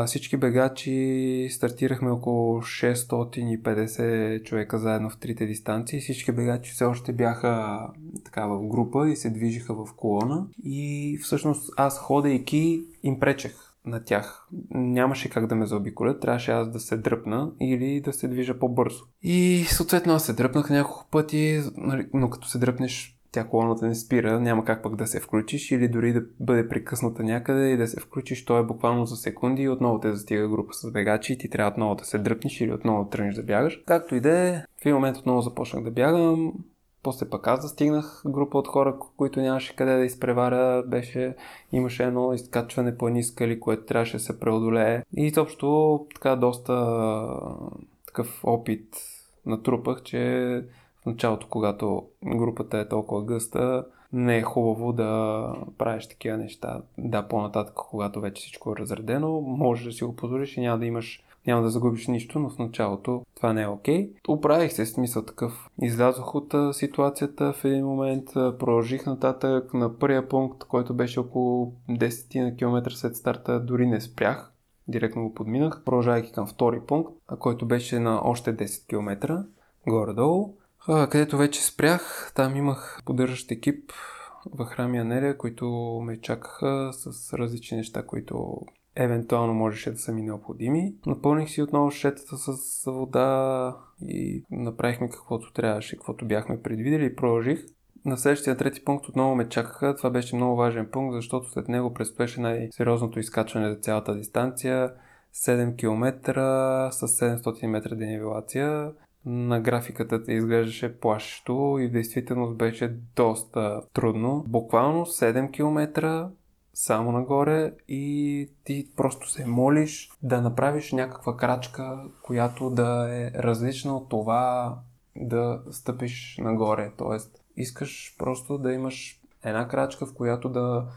всички бегачи стартирахме около 650 човека заедно в трите дистанции. Всички бегачи все още бяха така в група и се движиха в колона. И всъщност аз ходейки им пречех на тях. Нямаше как да ме заобиколят, трябваше аз да се дръпна или да се движа по-бързо. И съответно аз се дръпнах няколко пъти, нали, но като се дръпнеш тя колоната не спира, няма как пък да се включиш или дори да бъде прекъсната някъде и да се включиш, то е буквално за секунди и отново те застига група с бегачи и ти трябва отново да се дръпнеш или отново да тръгнеш да бягаш. Както и да е, в един момент отново започнах да бягам, после пък аз застигнах група от хора, които нямаше къде да изпреваря. Беше, имаше едно изкачване по едни скали, което трябваше да се преодолее. И изобщо така доста такъв опит натрупах, че в началото, когато групата е толкова гъста, не е хубаво да правиш такива неща. Да, по-нататък, когато вече всичко е разредено, можеш да си го позволиш и няма да имаш няма да загубиш нищо, но в началото това не е окей. Okay. Оправих се, смисъл такъв. Излязох от ситуацията в един момент, продължих нататък на първия пункт, който беше около 10 на километра след старта, дори не спрях. Директно го подминах, продължавайки към втори пункт, който беше на още 10 км горе-долу където вече спрях. Там имах поддържащ екип в храми Анелия, които ме чакаха с различни неща, които евентуално можеше да са ми необходими. Напълних си отново шетата с вода и направихме каквото трябваше, каквото бяхме предвидели и продължих. На следващия трети пункт отново ме чакаха. Това беше много важен пункт, защото след него предстоеше най-сериозното изкачване за цялата дистанция. 7 км с 700 метра денивелация на графиката те изглеждаше плашещо и в действителност беше доста трудно. Буквално 7 км само нагоре и ти просто се молиш да направиш някаква крачка, която да е различна от това да стъпиш нагоре. Тоест, искаш просто да имаш една крачка, в която да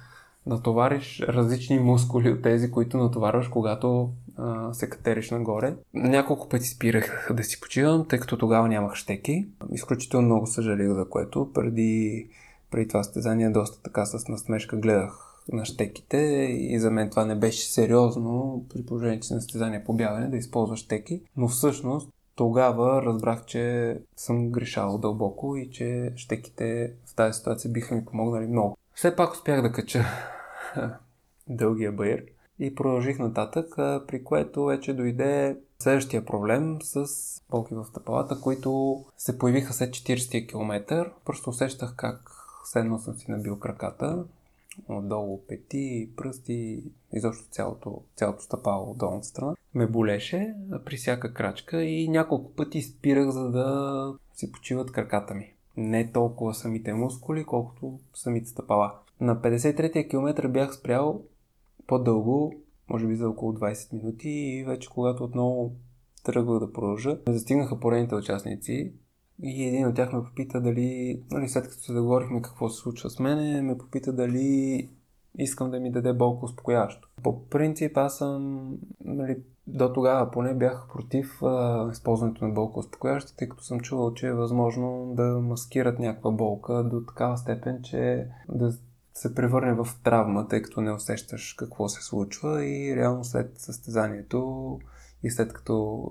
натовариш различни мускули от тези, които натоварваш, когато а, се катериш нагоре. Няколко пъти спирах да си почивам, тъй като тогава нямах щеки. Изключително много съжалих за което. Преди, преди това стезание доста така с насмешка гледах на щеките и за мен това не беше сериозно при положение, че на състезание по бягане да използваш щеки, но всъщност тогава разбрах, че съм грешал дълбоко и че щеките в тази ситуация биха ми помогнали много. Все пак успях да кача дългия байер и продължих нататък, при което вече дойде следващия проблем с болки в стъпалата, които се появиха след 40 км. Просто усещах как седно съм си набил краката, отдолу пети, пръсти, изобщо цялото, цялото стъпало от долната страна. Ме болеше при всяка крачка и няколко пъти спирах, за да си почиват краката ми. Не толкова самите мускули, колкото самите стъпала. На 53-я километър бях спрял по-дълго, може би за около 20 минути и вече когато отново тръгвах да продължа, ме застигнаха поредните участници и един от тях ме попита дали, нали, след като се договорихме какво се случва с мене, ме попита дали искам да ми даде болко успокояващо. По принцип аз съм нали, до тогава поне бях против а, използването на болка успокояващи, тъй като съм чувал, че е възможно да маскират някаква болка до такава степен, че да се превърне в травма, тъй като не усещаш какво се случва и реално след състезанието и след като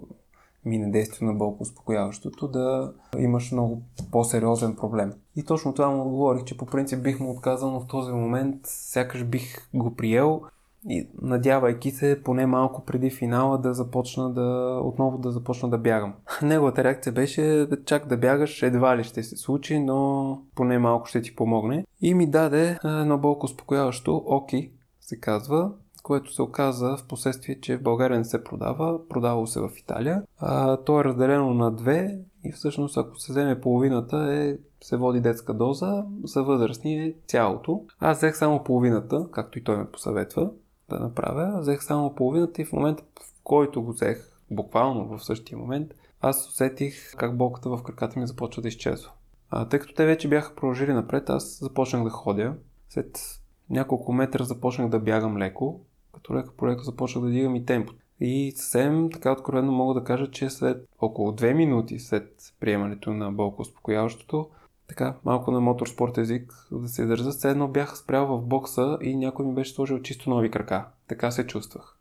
мине действието на болко успокояващото, да имаш много по-сериозен проблем. И точно това му отговорих, че по принцип бих му отказал, но в този момент сякаш бих го приел и надявайки се поне малко преди финала да започна да отново да започна да бягам. Неговата реакция беше чак да бягаш едва ли ще се случи, но поне малко ще ти помогне. И ми даде едно болко успокояващо Оки, се казва, което се оказа в последствие, че в България не се продава, продавало се в Италия. А, то е разделено на две и всъщност ако се вземе половината е, се води детска доза, за възрастни е цялото. Аз взех само половината, както и той ме посъветва да направя. Взех само половината и в момента, в който го взех, буквално в същия момент, аз усетих как болката в краката ми започва да изчезва. А, тъй като те вече бяха продължили напред, аз започнах да ходя. След няколко метра започнах да бягам леко, като лека по лека започнах да дигам и темпо. И съвсем така откровено мога да кажа, че след около 2 минути след приемането на болко успокояващото, така малко на моторспорт език да се държа, все едно бях спрял в бокса и някой ми беше сложил чисто нови крака. Така се чувствах.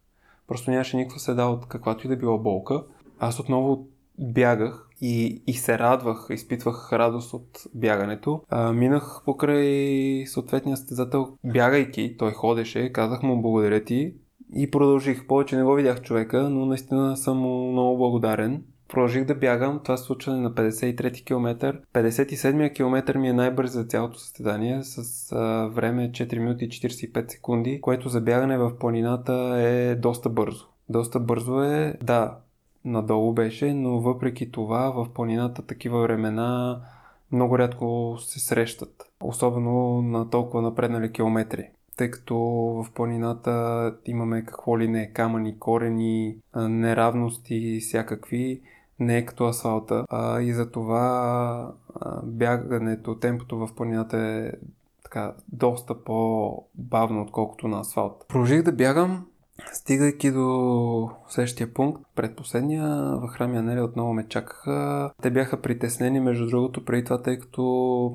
Просто нямаше никаква следа от каквато и да била болка. Аз отново бягах и, и се радвах, изпитвах радост от бягането. А, минах покрай съответния стезател, бягайки, той ходеше, казах му благодаря ти и продължих. Повече не го видях човека, но наистина съм му много благодарен. Продължих да бягам, това се случва на 53 км. 57 км ми е най-бърз за цялото състезание с а, време 4 минути и 45 секунди, което за бягане в планината е доста бързо. Доста бързо е, да, надолу беше, но въпреки това в планината такива времена много рядко се срещат. Особено на толкова напреднали километри. Тъй като в планината имаме какво ли не, камъни, корени, неравности, всякакви не е като асфалта. А, и за това бягането, темпото в планината е така доста по-бавно, отколкото на асфалт. Продължих да бягам, Стигайки до следващия пункт, предпоследния, в храм Янели отново ме чакаха. Те бяха притеснени, между другото, преди това, тъй като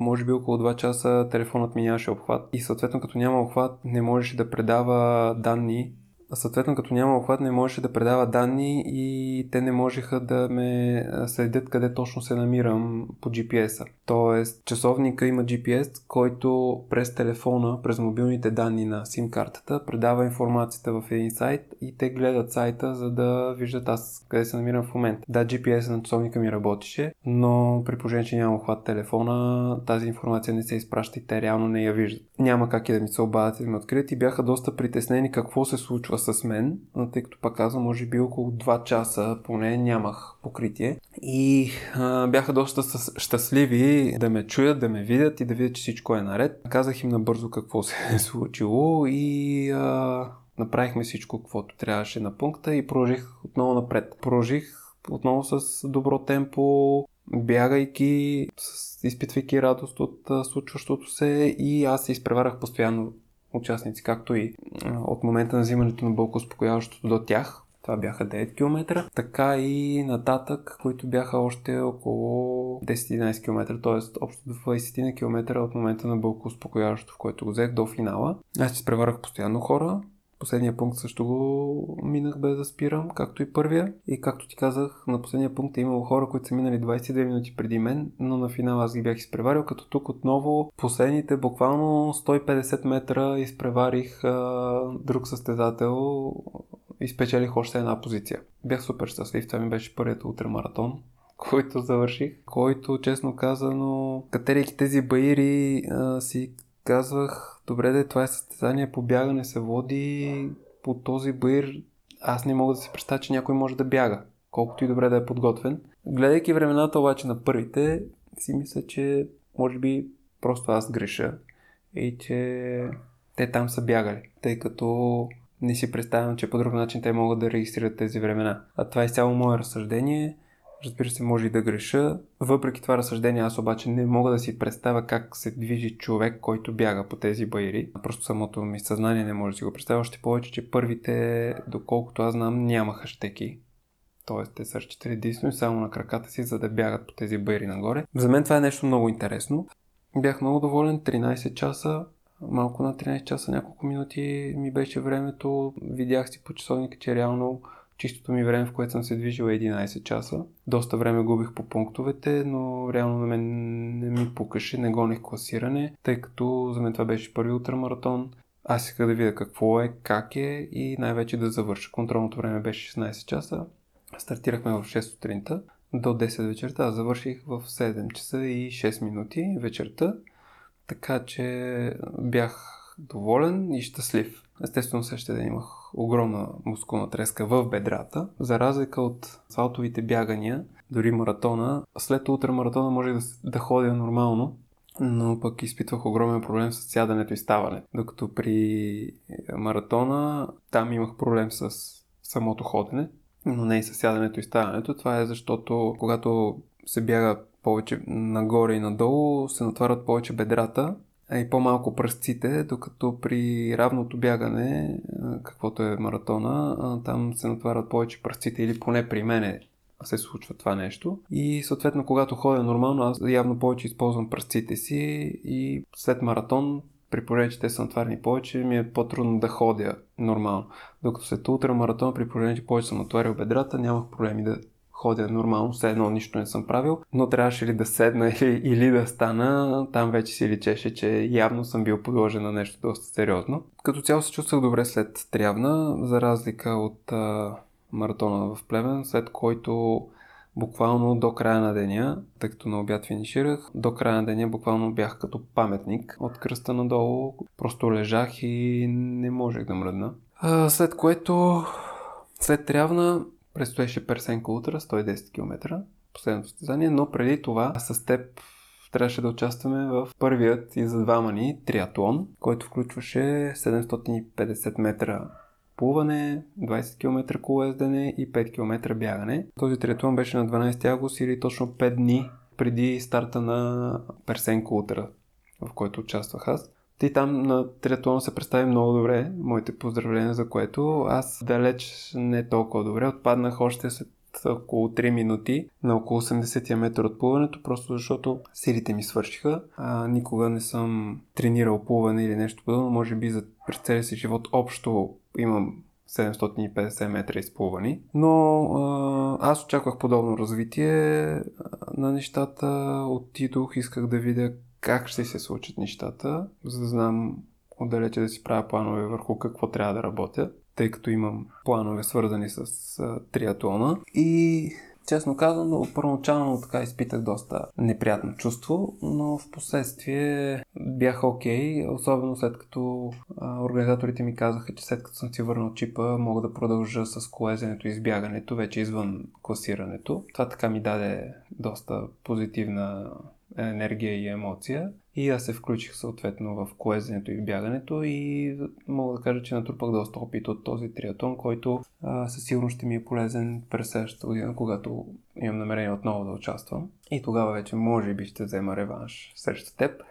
може би около 2 часа телефонът ми нямаше обхват. И съответно, като няма обхват, не можеше да предава данни съответно като няма охват не можеше да предава данни и те не можеха да ме следят къде точно се намирам по GPS-а. Тоест часовника има GPS, който през телефона, през мобилните данни на SIM картата предава информацията в един сайт и те гледат сайта, за да виждат аз къде се намирам в момента. Да, GPS на часовника ми работеше, но при положение, че няма охват телефона, тази информация не се изпраща и те реално не я виждат. Няма как и да ми се обадят и да ме открият и бяха доста притеснени какво се случва случва с мен, тъй като пак казвам, може би около 2 часа поне нямах покритие. И а, бяха доста щастливи да ме чуят, да ме видят и да видят, че всичко е наред. Казах им набързо какво се е случило и а, направихме всичко, каквото трябваше на пункта и продължих отново напред. Продължих отново с добро темпо, бягайки, изпитвайки радост от случващото се и аз се изпреварах постоянно участници, както и от момента на взимането на бълко успокояващото до тях. Това бяха 9 км, така и нататък, които бяха още около 10-11 км, т.е. общо 20 км от момента на бълко успокояващото, в което го взех до финала. Аз се преварах постоянно хора, Последния пункт също го минах без да спирам, както и първия. И както ти казах, на последния пункт е имало хора, които са минали 22 минути преди мен, но на финала аз ги бях изпреварил, като тук отново последните буквално 150 метра изпреварих а, друг състезател и спечелих още една позиция. Бях супер щастлив, това ми беше първият ултрамаратон, който завърших, който честно казано, катерейки тези баири а, си казвах, добре да това е състезание по бягане се води по този баир. Аз не мога да си представя, че някой може да бяга, колкото и добре да е подготвен. Гледайки времената обаче на първите, си мисля, че може би просто аз греша и че те там са бягали, тъй като не си представям, че по друг начин те могат да регистрират тези времена. А това е цяло мое разсъждение. Разбира се, може и да греша. Въпреки това разсъждение, аз обаче не мога да си представя как се движи човек, който бяга по тези байри. Просто самото ми съзнание не може да си го представя. Още повече, че първите, доколкото аз знам, нямаха щеки. Тоест, те са разчитали единствено само на краката си, за да бягат по тези байри нагоре. За мен това е нещо много интересно. Бях много доволен. 13 часа малко на 13 часа, няколко минути ми беше времето. Видях си по часовника, че реално чистото ми време, в което съм се движил е 11 часа. Доста време губих по пунктовете, но реално на мен не ми пукаше, не гонех класиране, тъй като за мен това беше първи ултрамаратон. Аз исках да видя какво е, как е и най-вече да завърша. Контролното време беше 16 часа. Стартирахме в 6 сутринта до 10 вечерта. Аз завърших в 7 часа и 6 минути вечерта. Така че бях доволен и щастлив. Естествено, същия ден имах огромна мускулна треска в бедрата. За разлика от асфалтовите бягания, дори маратона, след ултрамаратона може да, да ходя нормално, но пък изпитвах огромен проблем с сядането и ставането. Докато при маратона там имах проблем с самото ходене, но не и с сядането и ставането. Това е защото когато се бяга повече нагоре и надолу, се натварят повече бедрата и по-малко пръстците, докато при равното бягане, каквото е маратона, там се натварят повече пръстците или поне при мене се случва това нещо. И съответно, когато ходя нормално, аз явно повече използвам пръстците си и след маратон, при положение, че те са натварени повече, ми е по-трудно да ходя нормално. Докато след ултрамаратон, при положение, че повече съм натварил бедрата, нямах проблеми да ходя нормално, все едно нищо не съм правил, но трябваше ли да седна или, или да стана, там вече си личеше, че явно съм бил подложен на нещо доста сериозно. Като цяло се чувствах добре след Трявна, за разлика от а, маратона в Плевен, след който буквално до края на деня, тъй като на обяд финиширах, до края на деня буквално бях като паметник от кръста надолу. Просто лежах и не можех да мръдна. А, след което, след Трявна, Предстоеше Персенко Утра, 110 км, последното състезание, но преди това с теб трябваше да участваме в първият и за двама ни триатлон, който включваше 750 метра плуване, 20 км колоездене и 5 км бягане. Този триатлон беше на 12 август или точно 5 дни преди старта на Персенко Утра, в който участвах аз. Ти там на триатлона се представи много добре. Моите поздравления за което. Аз далеч не толкова добре. Отпаднах още след около 3 минути на около 80 метра от плуването, просто защото силите ми свършиха. А, никога не съм тренирал плуване или нещо подобно. Може би за през целия си живот общо имам 750 метра изплувани. Но а, аз очаквах подобно развитие на нещата. Отидох, исках да видя как ще се случат нещата, за да знам отдалече да си правя планове върху какво трябва да работя, тъй като имам планове свързани с а, триатлона. И честно казано, първоначално така изпитах доста неприятно чувство, но в последствие бях окей, okay, особено след като а, организаторите ми казаха, че след като съм си върнал чипа, мога да продължа с колезенето и избягането, вече извън класирането. Това така ми даде доста позитивна енергия и емоция. И аз се включих съответно в колезенето и в бягането и мога да кажа, че натрупах доста опит от този триатлон, който а, със сигурност ще ми е полезен през следващата година, когато имам намерение отново да участвам. И тогава вече може би ще взема реванш срещу теб.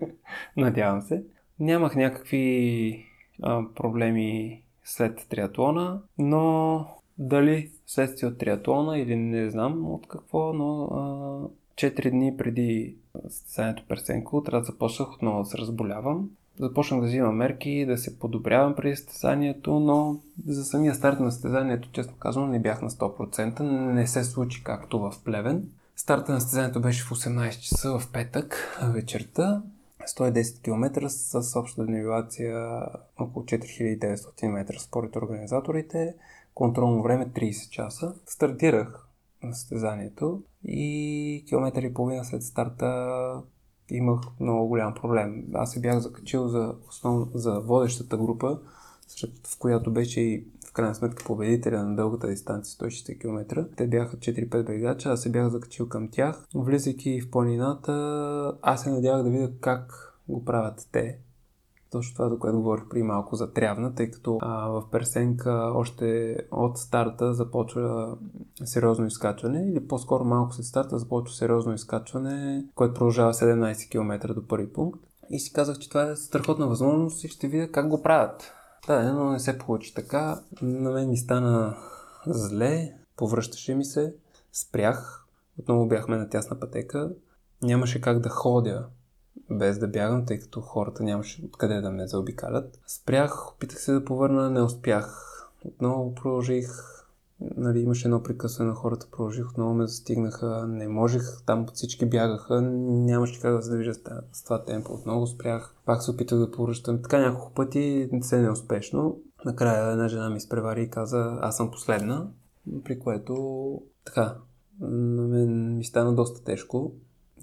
Надявам се. Нямах някакви а, проблеми след триатлона, но дали следствие от триатлона или не знам от какво, но а, 4 дни преди състезанието Персенко трябва да започнах отново да се разболявам. Започнах да взимам мерки, да се подобрявам преди състезанието, но за самия старт на състезанието, честно казано, не бях на 100%. Не се случи както в Плевен. Старта на състезанието беше в 18 часа в петък вечерта. 110 км с обща денивация около 4900 метра според организаторите. Контролно време 30 часа. Стартирах на състезанието и километър и половина след старта имах много голям проблем. Аз се бях закачил за, основ... за водещата група, в която беше и в крайна сметка победителя на дългата дистанция 160 км. Те бяха 4-5 бегача, аз се бях закачил към тях. Влизайки в планината, аз се надявах да видя как го правят те точно това, за което говорих при малко за Трявна, тъй като а, в Персенка още от старта започва сериозно изкачване или по-скоро малко след старта започва сериозно изкачване, което продължава 17 км до първи пункт. И си казах, че това е страхотна възможност и ще видя как го правят. Да, но не се получи така. На мен ми стана зле, повръщаше ми се, спрях, отново бяхме на тясна пътека, нямаше как да ходя без да бягам, тъй като хората нямаше откъде да ме заобикалят. Спрях, опитах се да повърна, не успях. Отново продължих нали, имаше едно прекъсване на хората, продължих, отново ме застигнаха, не можех, там всички бягаха, нямаше как да се движа с това темпо, отново спрях, пак се опитах да повръщам, така няколко пъти, се неуспешно. Накрая една жена ми изпревари и каза, аз съм последна, при което така, на мен ми стана доста тежко.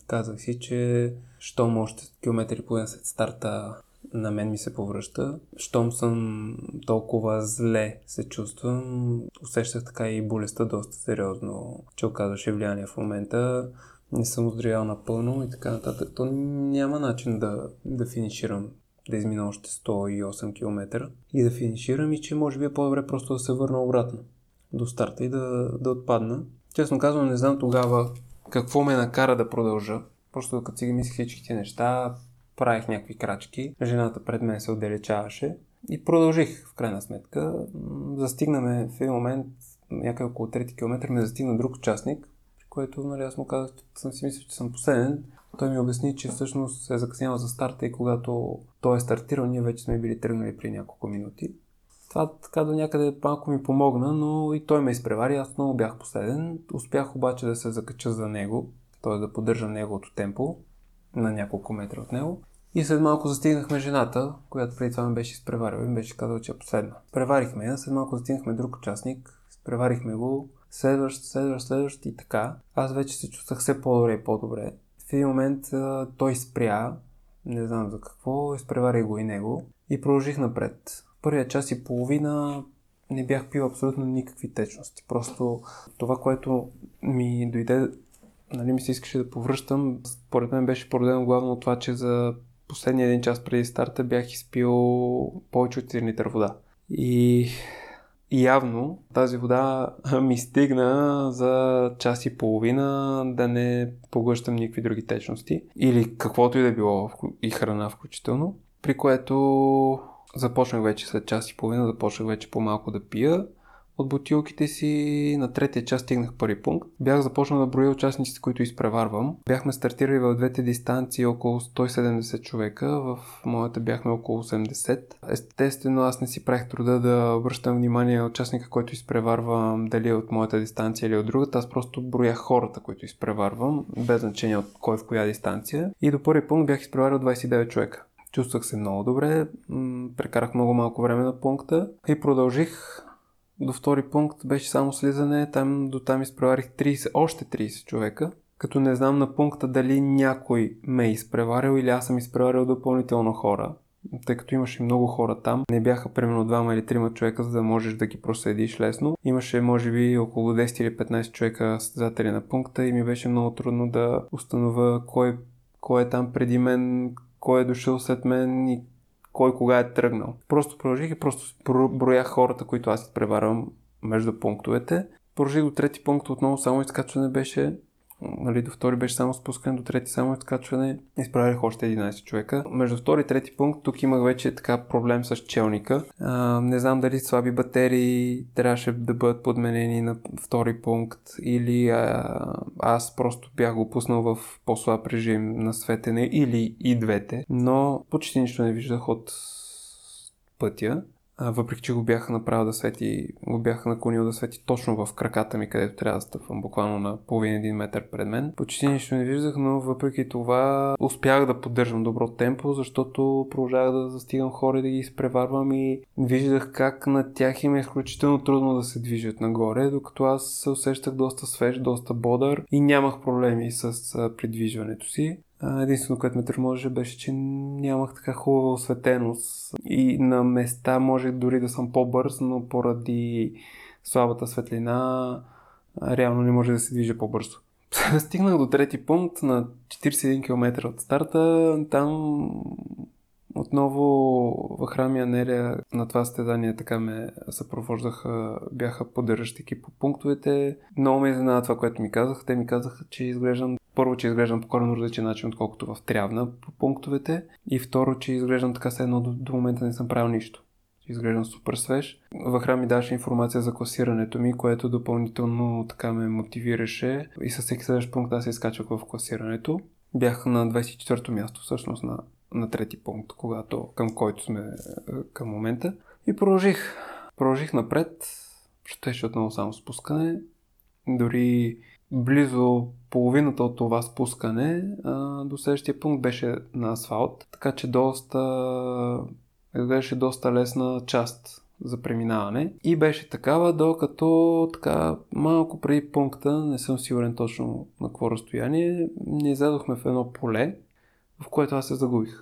Казах си, че щом още километри по след старта на мен ми се повръща. Щом съм толкова зле се чувствам, усещах така и болестта доста сериозно, че оказваше влияние в момента. Не съм оздравял напълно и така нататък. То няма начин да, да финиширам да измина още 108 км и да финиширам и че може би е по-добре просто да се върна обратно до старта и да, да отпадна. Честно казвам, не знам тогава какво ме накара да продължа. Просто като си ги мислих всички неща, правих някакви крачки, жената пред мен се отдалечаваше и продължих в крайна сметка. Застигнаме в един момент, някъде около 3 км, ме застигна друг участник, при което нали, аз му казах, че съм си мислил, че съм последен. Той ми обясни, че всъщност е закъснял за старта и когато той е стартирал, ние вече сме били тръгнали при няколко минути. Това така до някъде малко ми помогна, но и той ме изпревари, аз много бях последен. Успях обаче да се закача за него, т.е. да поддържам неговото темпо на няколко метра от него. И след малко застигнахме жената, която преди това ме беше изпреварила и ми беше казала, че е последна. Преварихме я, след малко застигнахме друг участник, преварихме го, следващ, следващ, следващ и така. Аз вече се чувствах все по-добре и по-добре. В един момент той спря, не знам за какво, изпреварих го и него и продължих напред. Първия час и половина не бях пил абсолютно никакви течности. Просто това, което ми дойде нали, ми се искаше да повръщам. Според мен беше породено главно от това, че за последния един час преди старта бях изпил повече от 1 литър вода. И явно тази вода ми стигна за час и половина да не поглъщам никакви други течности. Или каквото и да било и храна включително. При което започнах вече след час и половина, започнах вече по-малко да пия от бутилките си. На третия час стигнах първи пункт. Бях започнал да броя участниците, които изпреварвам. Бяхме стартирали в двете дистанции около 170 човека. В моята бяхме около 80. Естествено, аз не си правих труда да обръщам внимание на участника, който изпреварвам, дали е от моята дистанция или от другата. Аз просто броях хората, които изпреварвам, без значение от кой в коя дистанция. И до първи пункт бях изпреварил 29 човека. Чувствах се много добре, прекарах много малко време на пункта. И продължих. До втори пункт беше само слизане, там до там изпреварих 30, още 30 човека, като не знам на пункта дали някой ме е изпреварил или аз съм изпреварил допълнително хора, тъй като имаше много хора там. Не бяха примерно двама или трима човека, за да можеш да ги проследиш лесно. Имаше може би около 10 или 15 човека създатели на пункта и ми беше много трудно да установя кой, кой е там преди мен, кой е дошъл след мен и кой кога е тръгнал. Просто продължих и просто броях хората, които аз изпреварвам между пунктовете. Продължих до трети пункт отново само изкачване беше нали, до втори беше само спускане, до трети само изкачване. Изправих още 11 човека. Между втори и трети пункт тук имах вече така проблем с челника. А, не знам дали слаби батерии трябваше да бъдат подменени на втори пункт или а, аз просто бях го пуснал в по-слаб режим на светене или и двете. Но почти нищо не виждах от пътя въпреки че го бяха направил да свети, го бяха наклонил да свети точно в краката ми, където трябва да стъпвам, буквално на половин един метър пред мен. Почти нищо не виждах, но въпреки това успях да поддържам добро темпо, защото продължавах да застигам хора и да ги изпреварвам и виждах как на тях им е изключително трудно да се движат нагоре, докато аз се усещах доста свеж, доста бодър и нямах проблеми с придвижването си. Единствено, което ме търможеше беше, че нямах така хубава осветеност и на места можех дори да съм по-бърз, но поради слабата светлина реално не може да се движа по-бързо. Стигнах до трети пункт на 41 км от старта. Там Отново в храми Анелия на това стезание така ме съпровождаха, бяха поддържащи по пунктовете. Много ме изненада това, което ми казаха. Те ми казаха, че изглеждам първо, че изглеждам по коренно различен начин, отколкото в Трявна по пунктовете. И второ, че изглеждам така, все едно до, до момента не съм правил нищо. Изглеждам супер свеж. В храм ми даваше информация за класирането ми, което допълнително така ме мотивираше. И със всеки следващ пункт аз се изкачвах в класирането. Бях на 24-то място, всъщност на, на трети пункт, когато, към който сме е, към момента. И продължих. Продължих напред. Щеше отново само спускане. Дори близо половината от това спускане а, до следващия пункт беше на асфалт, така че доста беше доста лесна част за преминаване и беше такава, докато така малко преди пункта, не съм сигурен точно на какво разстояние, не излязохме в едно поле, в което аз се загубих.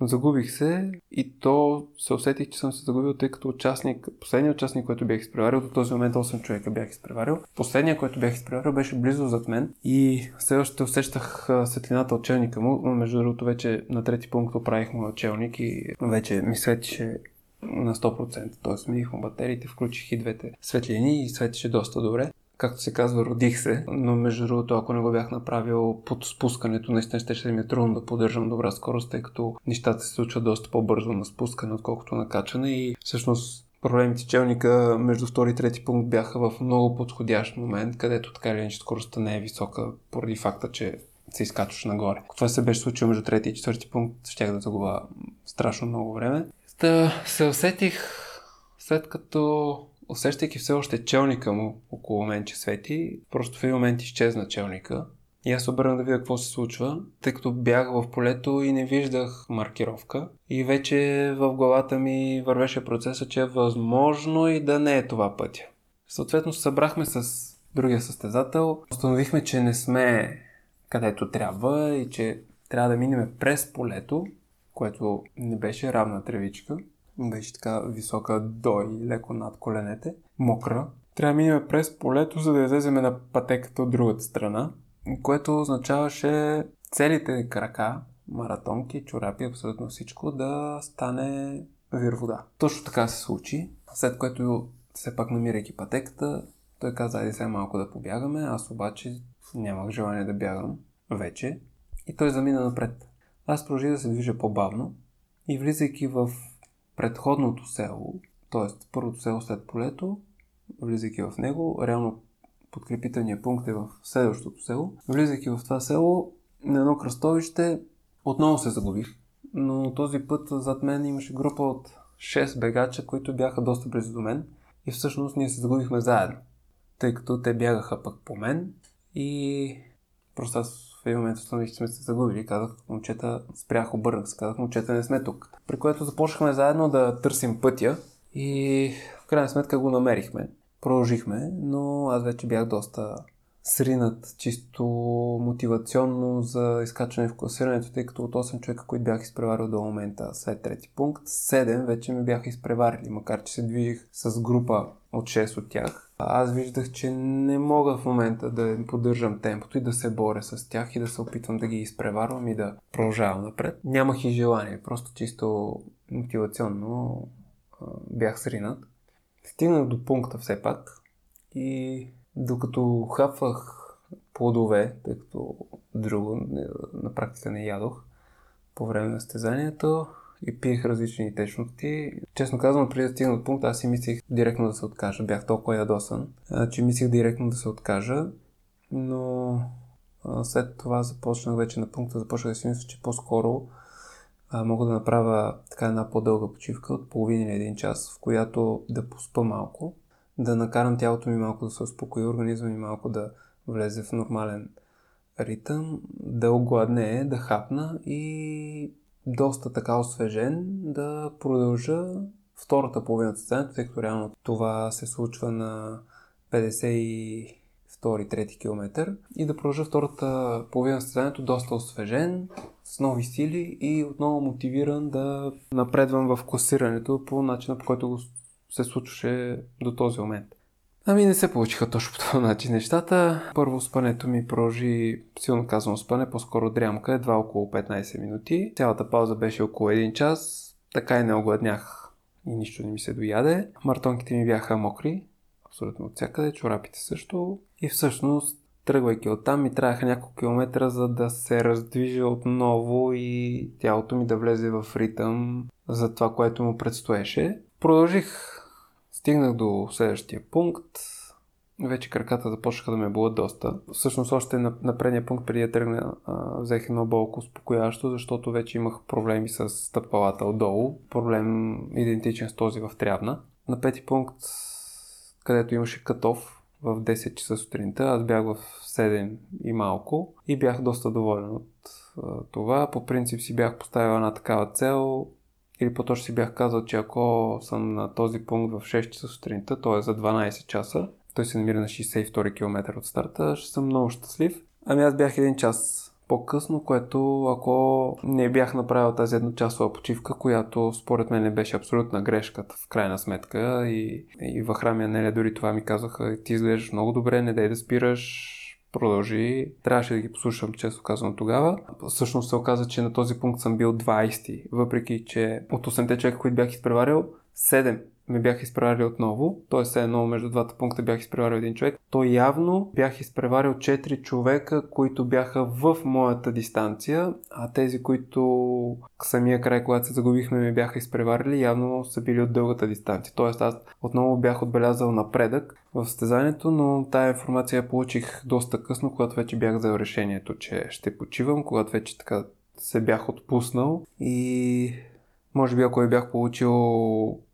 Загубих се и то се усетих, че съм се загубил, тъй като участник, последният участник, който бях изпреварил, до този момент 8 човека бях изпреварил. Последният, който бях изпреварил, беше близо зад мен и все още усещах светлината от челника му. Между другото, вече на трети пункт оправих моят челник и вече ми светише на 100%. Тоест смених му батериите, включих и двете светлини и светише доста добре както се казва, родих се, но между другото, ако не го бях направил под спускането, наистина ще, ще ми е трудно да поддържам добра скорост, тъй като нещата се случват доста по-бързо на спускане, отколкото на качане и всъщност проблемите челника между втори и трети пункт бяха в много подходящ момент, където така или иначе скоростта не е висока, поради факта, че се изкачваш нагоре. Това се беше случило между трети и четвърти пункт, щях да загуба страшно много време. Та се усетих след като усещайки все още челника му около мен, че свети, просто в един момент изчезна челника. И аз обърнах да видя какво се случва, тъй като бях в полето и не виждах маркировка. И вече в главата ми вървеше процеса, че е възможно и да не е това пътя. Съответно събрахме с другия състезател, установихме, че не сме където трябва и че трябва да минем през полето, което не беше равна тревичка беше така висока до и леко над коленете, мокра. Трябва да минем през полето, за да излезем на пътеката от другата страна, което означаваше целите крака, маратонки, чорапи, абсолютно всичко да стане вир вода. Точно така се случи, след което все пак намирайки пътеката, той каза, айде сега малко да побягаме, аз обаче нямах желание да бягам вече и той замина напред. Аз продължих да се движа по-бавно и влизайки в предходното село, т.е. първото село след полето, влизайки в него, реално подкрепителният пункт е в следващото село. Влизайки в това село, на едно кръстовище, отново се загубих. Но този път зад мен имаше група от 6 бегача, които бяха доста близо до мен. И всъщност ние се загубихме заедно. Тъй като те бягаха пък по мен и просто аз един момент установих, че сме се загубили. Казах, момчета, спрях, обърнах се. Казах, момчета, не сме тук. При което започнахме заедно да търсим пътя и в крайна сметка го намерихме. Продължихме, но аз вече бях доста сринат чисто мотивационно за изкачване в класирането, тъй като от 8 човека, които бях изпреварил до момента след трети пункт, 7 вече ме бяха изпреварили, макар че се движих с група от 6 от тях. Аз виждах, че не мога в момента да поддържам темпото и да се боря с тях и да се опитвам да ги изпреварвам и да продължавам напред. Нямах и желание, просто чисто мотивационно бях сринат. Стигнах до пункта все пак и докато хапвах плодове, тъй като друго на практика не ядох по време на стезанието и пиех различни течности. Честно казвам, преди да стигна от пункта, аз си мислих директно да се откажа. Бях толкова ядосан, че мислих директно да се откажа, но след това започнах вече на пункта, започнах да си мисля, че по-скоро мога да направя така една по-дълга почивка от половина или един час, в която да поспа малко, да накарам тялото ми малко да се успокои, организма ми малко да влезе в нормален ритъм, да огладне, да хапна и доста така освежен да продължа втората половина от сцената, тъй като реално това се случва на 52-3 км и да продължа втората половина от състезанието доста освежен, с нови сили и отново мотивиран да напредвам в класирането по начина по който го се случваше до този момент. Ами не се получиха точно по този начин нещата. Първо спането ми продължи, силно казвам спане, по-скоро дрямка, едва около 15 минути. Цялата пауза беше около 1 час. Така и не огладнях и нищо не ми се дояде. Мартонките ми бяха мокри, абсолютно от всякъде, чорапите също. И всъщност, тръгвайки оттам, ми трябваха няколко километра, за да се раздвижа отново и тялото ми да влезе в ритъм за това, което му предстоеше. Продължих Стигнах до следващия пункт. Вече краката започнаха да ме болят доста. Всъщност още на, на предния пункт, преди да тръгна, взех едно болко успокояващо, защото вече имах проблеми с стъпалата отдолу. Проблем идентичен с този в Трявна. На пети пункт, където имаше катов в 10 часа сутринта, аз бях в 7 и малко и бях доста доволен от това. По принцип си бях поставил една такава цел или по-точно си бях казал, че ако съм на този пункт в 6 часа сутринта, т.е. за 12 часа, той се намира на 62 км от старта, ще съм много щастлив. Ами аз бях един час по-късно, което ако не бях направил тази едночасова почивка, която според мен не беше абсолютна грешка в крайна сметка и, и в храмя Неля дори това ми казаха, ти изглеждаш много добре, не дай да спираш, продължи. Трябваше да ги послушам, често казвам тогава. Всъщност се оказа, че на този пункт съм бил 20, въпреки че от 8-те човека, които бях изпреварил, 7 ме бях изпреварил отново, т.е. едно между двата пункта бях изпреварил един човек, то явно бях изпреварил 4 човека, които бяха в моята дистанция, а тези, които самия край, когато се загубихме, ме бяха изпреварили, явно са били от дългата дистанция. Т.е. аз отново бях отбелязал напредък в състезанието, но тая информация получих доста късно, когато вече бях взел решението, че ще почивам, когато вече така се бях отпуснал и може би ако я бях получил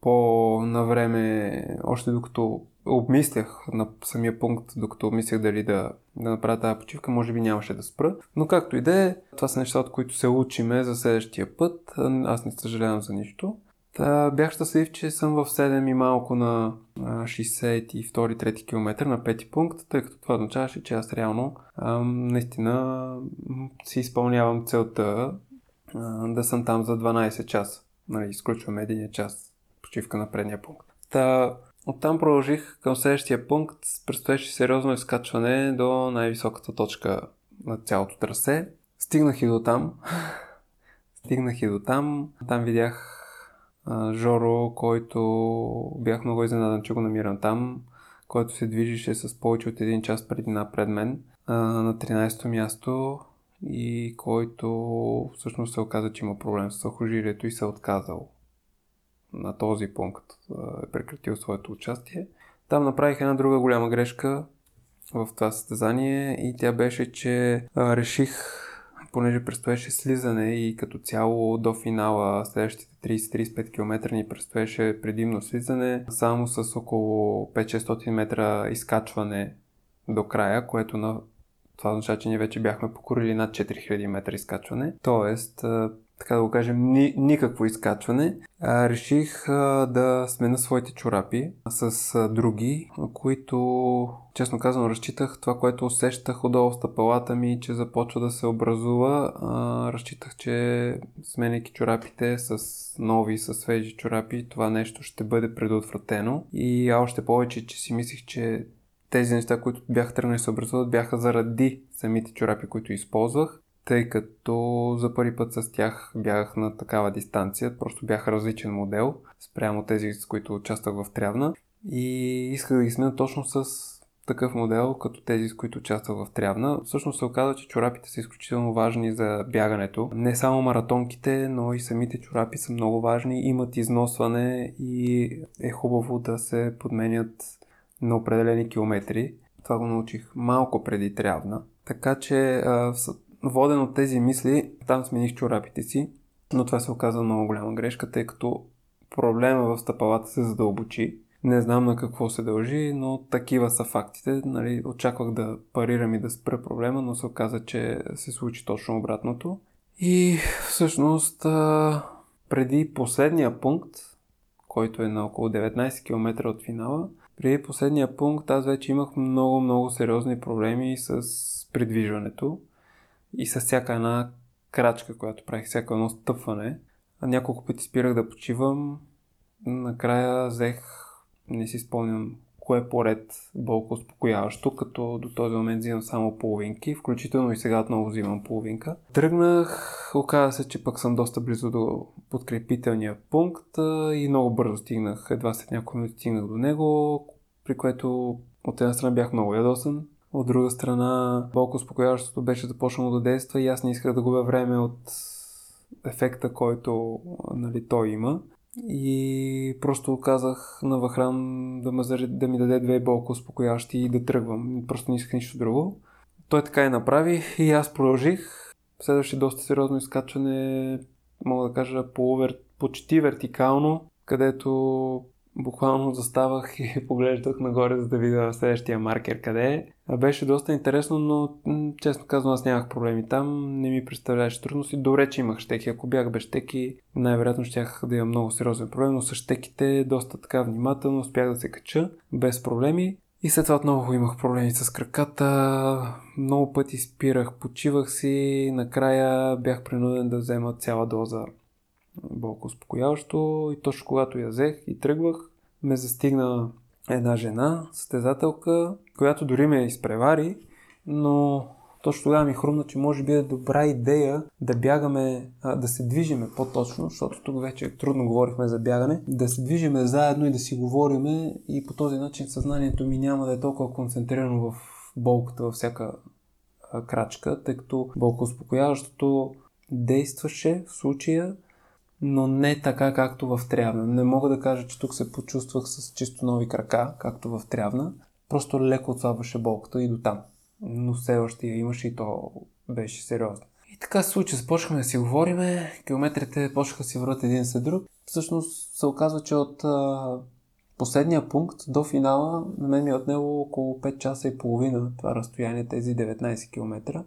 по-на време, още докато обмислях на самия пункт, докато обмислях дали да, да направя тази почивка, може би нямаше да спра. Но както и да е, това са неща, от които се учиме за следващия път. Аз не съжалявам за нищо. Та, бях щастлив, че съм в 7 и малко на 62-3 км на пети пункт, тъй като това означаваше, че аз реално ам, наистина си изпълнявам целта да съм там за 12 часа нали, изключваме един час почивка на предния пункт. Та, оттам продължих към следващия пункт. Предстоеше сериозно изкачване до най-високата точка на цялото трасе. Стигнах и до там. Стигнах и до там. Там видях а, Жоро, който бях много изненадан, че го намирам там, който се движеше с повече от един час преди напред мен а, на 13-то място и който всъщност се оказа, че има проблем с сухожилието и се е отказал на този пункт, е прекратил своето участие. Там направих една друга голяма грешка в това състезание и тя беше, че реших, понеже предстоеше слизане и като цяло до финала следващите 30-35 км ни предстоеше предимно слизане, само с около 5-600 метра изкачване до края, което на това означава, че ние вече бяхме покорили над 4000 метра изкачване. Тоест, така да го кажем, ни, никакво изкачване. А, реших а, да смена своите чорапи с а, други, които, честно казвам, разчитах това, което усещах отдолу стъпалата ми, че започва да се образува. А, разчитах, че сменяйки чорапите с нови, с свежи чорапи, това нещо ще бъде предотвратено. И още повече, че си мислих, че тези неща, които бях тръгнали се образуват, бяха заради самите чорапи, които използвах, тъй като за първи път с тях бях на такава дистанция, просто бях различен модел спрямо тези, с които участвах в Трявна и исках да ги смена точно с такъв модел, като тези, с които участвах в Трявна. Всъщност се оказа, че чорапите са изключително важни за бягането. Не само маратонките, но и самите чорапи са много важни, имат износване и е хубаво да се подменят на определени километри. Това го научих малко преди трябна. Така че, воден от тези мисли, там смених чорапите си, но това се оказа много голяма грешка, тъй като проблема в стъпалата се задълбочи. Не знам на какво се дължи, но такива са фактите. Нали, очаквах да парирам и да спра проблема, но се оказа, че се случи точно обратното. И всъщност, преди последния пункт, който е на около 19 км от финала, при последния пункт аз вече имах много, много сериозни проблеми с придвижването и с всяка една крачка, която правих, всяко едно стъпване. Няколко пъти спирах да почивам. Накрая взех, не си спомням кое поред болко успокояващо, като до този момент взимам само половинки, включително и сега отново взимам половинка. Тръгнах, оказа се, че пък съм доста близо до подкрепителния пункт и много бързо стигнах, едва след няколко минути стигнах до него, при което от една страна бях много ядосан, от друга страна болко успокояващото беше започнало да действа и аз не исках да губя време от ефекта, който нали, той има. И просто казах на Вахран да, ме, да ми даде две болко успокоящи и да тръгвам. Просто не исках нищо друго. Той така и направи и аз продължих. Следваше доста сериозно изкачване, мога да кажа, по, почти вертикално, където буквално заставах и поглеждах нагоре, за да видя следващия маркер къде е. Беше доста интересно, но честно казвам, аз нямах проблеми там, не ми представляваше трудности. Добре, че имах щеки. Ако бях без щеки, най-вероятно щях да имам много сериозен проблем, но с щеките доста така внимателно успях да се кача без проблеми. И след това отново имах проблеми с краката, много пъти спирах, почивах си, накрая бях принуден да взема цяла доза болко успокояващо. И точно когато я взех и тръгвах, ме застигна една жена, състезателка, която дори ме изпревари, но точно тогава ми хрумна, че може би е добра идея да бягаме, а, да се движиме по-точно, защото тук вече трудно говорихме за бягане, да се движиме заедно и да си говориме и по този начин съзнанието ми няма да е толкова концентрирано в болката във всяка а, крачка, тъй като болко успокояващото действаше в случая но не така както в Трявна. Не мога да кажа, че тук се почувствах с чисто нови крака, както в Трявна. Просто леко отслабваше болката и до там. Но все още я имаше и то беше сериозно. И така се случи, започнахме да си говориме, километрите почнаха си върват един след друг. Всъщност се оказва, че от последния пункт до финала на мен ми е отнело около 5 часа и половина това разстояние, тези 19 км.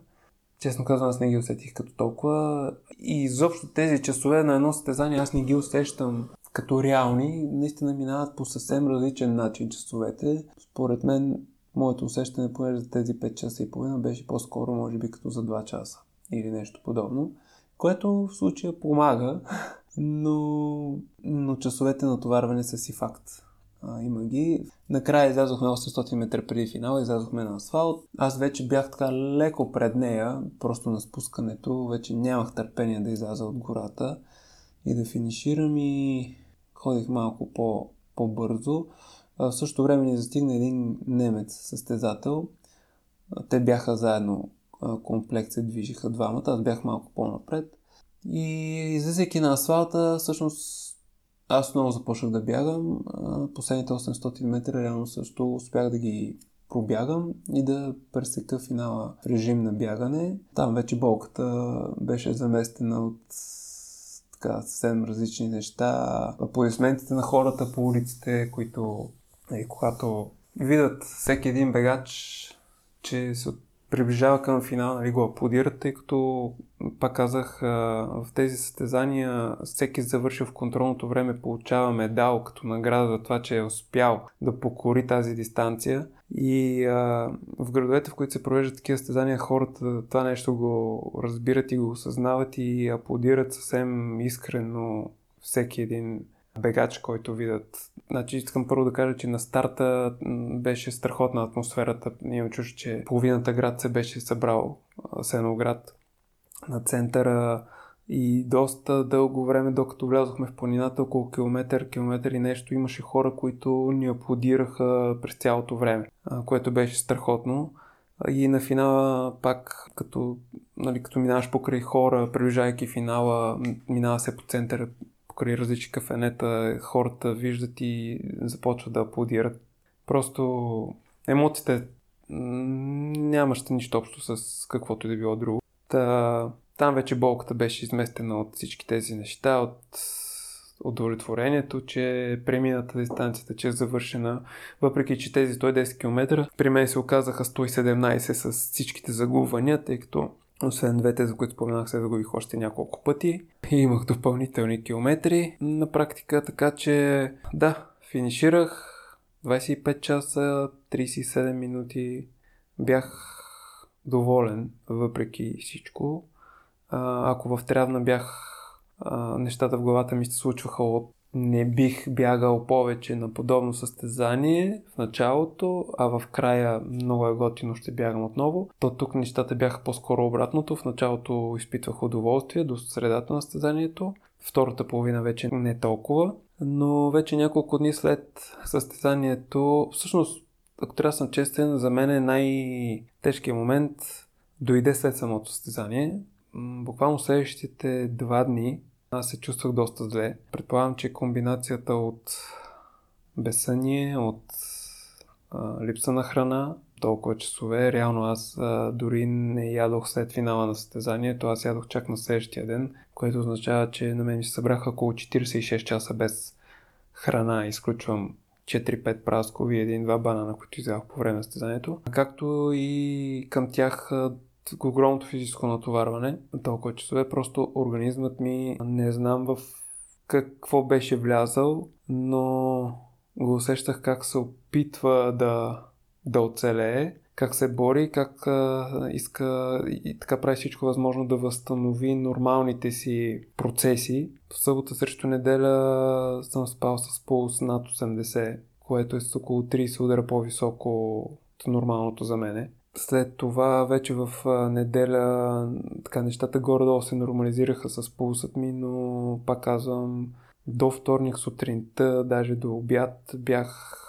Честно казвам, аз не ги усетих като толкова. И изобщо тези часове на едно състезание аз не ги усещам като реални. Наистина минават по съвсем различен начин часовете. Според мен, моето усещане, понеже за тези 5 часа и половина, беше по-скоро, може би, като за 2 часа или нещо подобно. Което в случая помага, но, но часовете на товарване са си факт. А, има ги. Накрая излязохме 800 метра преди финала, излязохме на асфалт. Аз вече бях така леко пред нея, просто на спускането. Вече нямах търпение да изляза от гората и да финиширам и ходих малко по, по-бързо. А, в същото време ни застигна един немец състезател. Те бяха заедно комплект се движиха двамата, аз бях малко по-напред. И излизайки на асфалта, всъщност аз много започнах да бягам. Последните 800 метра реално също успях да ги пробягам и да пресека финала в режим на бягане. Там вече болката беше заместена от така съвсем различни неща. Аплодисментите на хората по улиците, които е, когато видят всеки един бегач, че се приближава към финала, нали, го аплодират, тъй като, пак казах, в тези състезания всеки завършил в контролното време получава медал като награда за това, че е успял да покори тази дистанция. И а, в градовете, в които се провеждат такива състезания, хората това нещо го разбират и го осъзнават и аплодират съвсем искрено всеки един бегач, който видят. Значи искам първо да кажа, че на старта беше страхотна атмосферата. Имам чуш, че половината град се беше събрал Сеноград на центъра и доста дълго време, докато влязохме в планината, около километър, километър и нещо, имаше хора, които ни аплодираха през цялото време, което беше страхотно. И на финала пак, като, нали, като минаваш покрай хора, приближайки финала, минава се по центъра, покрай различни кафенета, хората виждат и започват да аплодират. Просто емоциите нямаше нищо общо с каквото и да било друго. Та, там вече болката беше изместена от всички тези неща, от удовлетворението, че е премината дистанцията, че е завършена, въпреки че тези 110 км при мен се оказаха 117 с всичките загубвания, тъй като освен двете, за които споменах, се загубих още няколко пъти. И имах допълнителни километри на практика, така че да, финиширах 25 часа, 37 минути. Бях доволен, въпреки всичко. А, ако в Трявна бях, а, нещата в главата ми се случваха от не бих бягал повече на подобно състезание в началото, а в края много е готино ще бягам отново. То тук нещата бяха по-скоро обратното. В началото изпитвах удоволствие до средата на състезанието. Втората половина вече не толкова. Но вече няколко дни след състезанието, всъщност, ако трябва да съм честен, за мен е най-тежкият момент дойде след самото състезание. Буквално следващите два дни аз се чувствах доста зле. Предполагам, че комбинацията от безсъние, от а, липса на храна, толкова часове. Реално аз а, дори не ядох след финала на състезанието, аз ядох чак на следващия ден, което означава, че на мен ми се събраха около 46 часа без храна. Изключвам 4-5 праскови и един-два банана, които изях по време на състезанието. Както и към тях огромното физическо натоварване на толкова часове. Просто организмът ми не знам в какво беше влязал, но го усещах как се опитва да, да оцелее, как се бори, как а, иска и така прави всичко възможно да възстанови нормалните си процеси. В събота срещу неделя съм спал с пулс над 80, което е с около 30 удара по-високо от нормалното за мене. След това вече в неделя така нещата горе-долу се нормализираха с пулсът ми, но пак казвам, до вторник сутринта, даже до обяд бях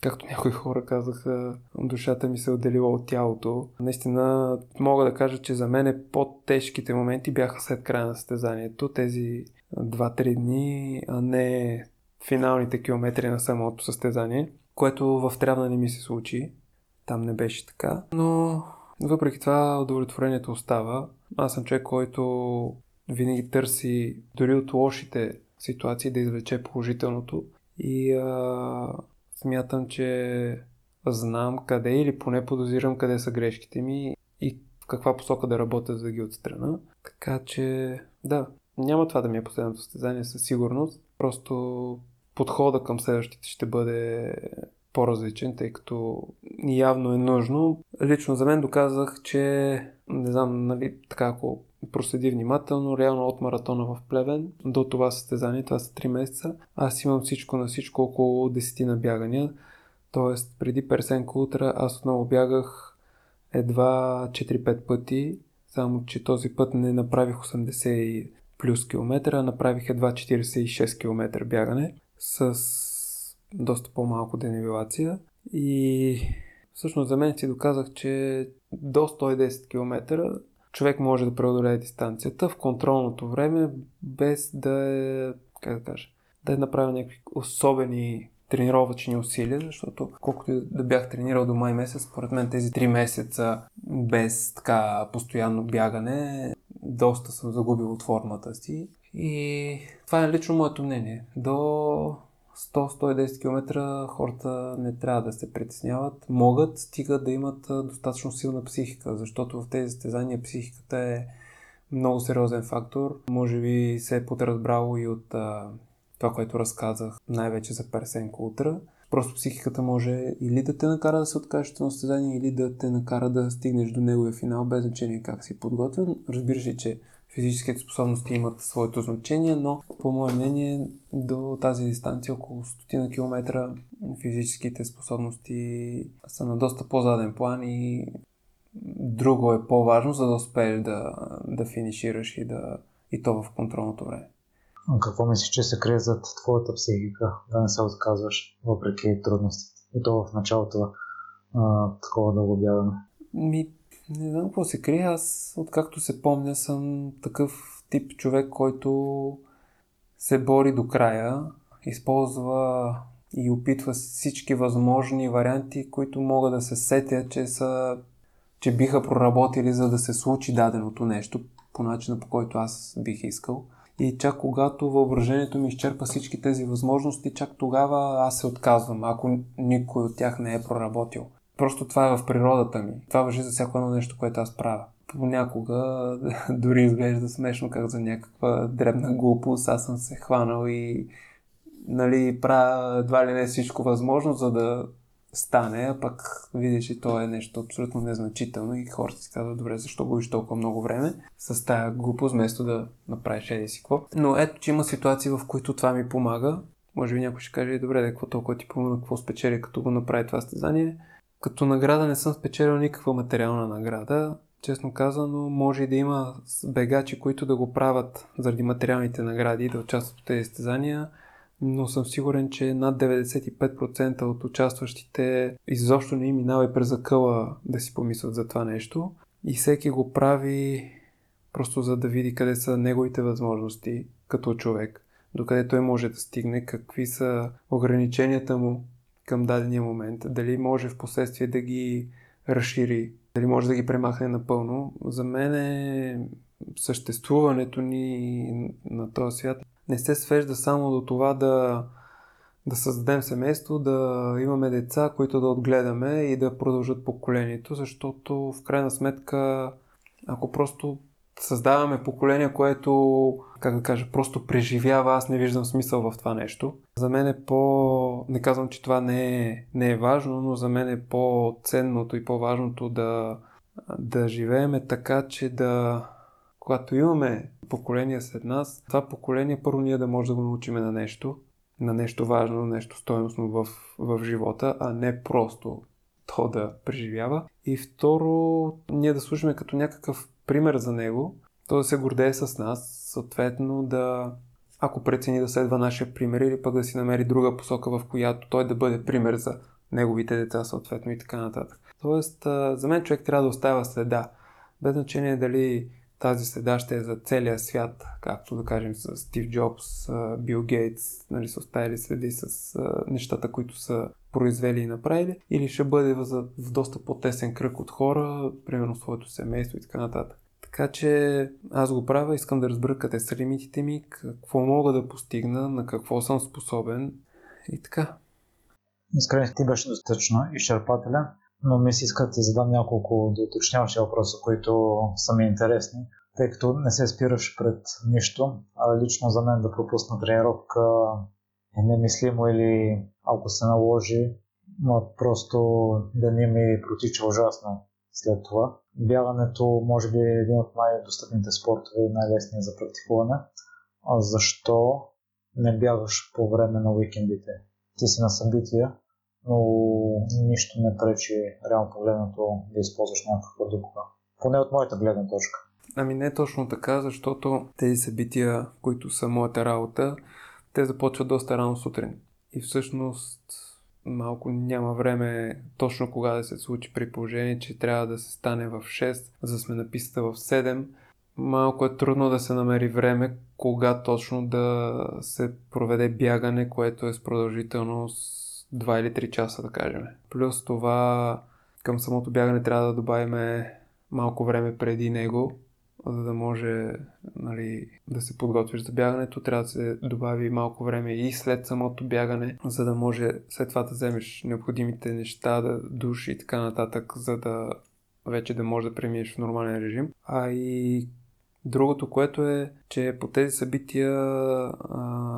както някои хора казаха, душата ми се е отделила от тялото. Наистина мога да кажа, че за мен е по-тежките моменти бяха след края на състезанието, тези 2-3 дни, а не финалните километри на самото състезание, което в Трявна не ми се случи. Там не беше така. Но въпреки това удовлетворението остава. Аз съм човек, който винаги търси дори от лошите ситуации да извлече положителното. И а, смятам, че знам къде или поне подозирам къде са грешките ми и в каква посока да работя, за да ги отстрана. Така че, да, няма това да ми е последното състезание със сигурност. Просто подхода към следващите ще бъде по-различен, тъй като явно е нужно. Лично за мен доказах, че не знам, нали, така ако проследи внимателно, реално от маратона в Плевен до това състезание, това са 3 месеца, аз имам всичко на всичко около 10 на бягания. Тоест, преди Персенко утра аз отново бягах едва 4-5 пъти, само че този път не направих 80 плюс километра, а направих едва 46 км бягане с доста по-малко денивелация и всъщност за мен си доказах, че до 110 км човек може да преодолее дистанцията в контролното време, без да е, как да кажа, да е направил някакви особени тренировъчни усилия, защото колкото да бях тренирал до май месец, според мен тези 3 месеца без така постоянно бягане, доста съм загубил от формата си. И това е лично моето мнение. До 100-110 км хората не трябва да се притесняват. Могат, стига да имат достатъчно силна психика, защото в тези състезания психиката е много сериозен фактор. Може би се е подразбрало и от а, това, което разказах, най-вече за Персенко утра. Просто психиката може или да те накара да се откажеш на състезание, или да те накара да стигнеш до неговия финал, без значение как си подготвен. Разбира се, че физическите способности имат своето значение, но по мое мнение до тази дистанция, около 100 км, физическите способности са на доста по-заден план и друго е по-важно, за да успееш да, да финишираш и, да, и то в контролното време. Какво мислиш, че се крие зад твоята психика, да не се отказваш, въпреки трудностите? И то в началото а, такова дълго бягане. Ми, не знам какво се крие. Аз, откакто се помня, съм такъв тип човек, който се бори до края, използва и опитва всички възможни варианти, които могат да се сетя, че, са, че биха проработили, за да се случи даденото нещо по начина, по който аз бих искал. И чак когато въображението ми изчерпа всички тези възможности, чак тогава аз се отказвам, ако никой от тях не е проработил. Просто това е в природата ми. Това въжи за всяко едно нещо, което аз правя. Понякога дори изглежда смешно как за някаква дребна глупост аз съм се хванал и нали, правя едва ли не всичко възможно, за да стане, а пък видиш, че то е нещо абсолютно незначително и хората си казват, добре, защо губиш толкова много време с тази глупост, вместо да направиш еди си какво. Но ето, че има ситуации, в които това ми помага. Може би някой ще каже, добре, да, какво толкова ти помага, какво спечели, като го направи това стезание. Като награда не съм спечелил никаква материална награда. Честно казано, може и да има бегачи, които да го правят заради материалните награди и да участват в тези стезания но съм сигурен, че над 95% от участващите изобщо не им минава и през закъла да си помислят за това нещо. И всеки го прави просто за да види къде са неговите възможности като човек, докъде той може да стигне, какви са ограниченията му към дадения момент, дали може в последствие да ги разшири, дали може да ги премахне напълно. За мен е съществуването ни на този свят не се свежда само до това да, да създадем семейство, да имаме деца, които да отгледаме и да продължат поколението, защото в крайна сметка, ако просто създаваме поколение, което, как да кажа, просто преживява, аз не виждам смисъл в това нещо. За мен е по... Не казвам, че това не е, не е важно, но за мен е по-ценното и по-важното да, да живееме така, че да когато имаме поколение след нас, това поколение първо ние да може да го научиме на нещо, на нещо важно, нещо стоеностно в, в живота, а не просто то да преживява. И второ, ние да слушаме като някакъв пример за него, то да се гордее с нас, съответно да, ако прецени да следва нашия пример или пък да си намери друга посока, в която той да бъде пример за неговите деца, съответно и така нататък. Тоест, за мен човек трябва да оставя следа. Без значение дали тази следа ще е за целия свят, както да кажем с Стив Джобс, Бил Гейтс, нали, са оставили следи с нещата, които са произвели и направили, или ще бъде в, в доста по-тесен кръг от хора, примерно своето семейство и така нататък. Така че аз го правя, искам да разбера къде са лимитите ми, какво мога да постигна, на какво съм способен и така. Искрен ти беше достатъчно изчерпателен но ми се иска да ти задам няколко уточняващи въпроса, които са ми интересни, тъй като не се спираш пред нищо, а лично за мен да пропусна тренировка е немислимо или ако се наложи, но просто да не ми протича ужасно след това. Бягането може би е един от най-достъпните спортове и най-лесният за практикуване. А защо не бягаш по време на уикендите? Ти си на събития, но нищо не пречи реално погледнато да използваш някаква дупка. Поне от моята гледна точка. Ами не точно така, защото тези събития, които са моята работа, те започват доста рано сутрин. И всъщност малко няма време точно кога да се случи при положение, че трябва да се стане в 6, за да сме на пистата в 7. Малко е трудно да се намери време, кога точно да се проведе бягане, което е с продължителност 2 или 3 часа, да кажем. Плюс това към самото бягане трябва да добавим малко време преди него, за да може нали, да се подготвиш за бягането. Трябва да се добави малко време и след самото бягане, за да може след това да вземеш необходимите неща, да душ и така нататък, за да вече да можеш да преминеш в нормален режим. А и другото, което е, че по тези събития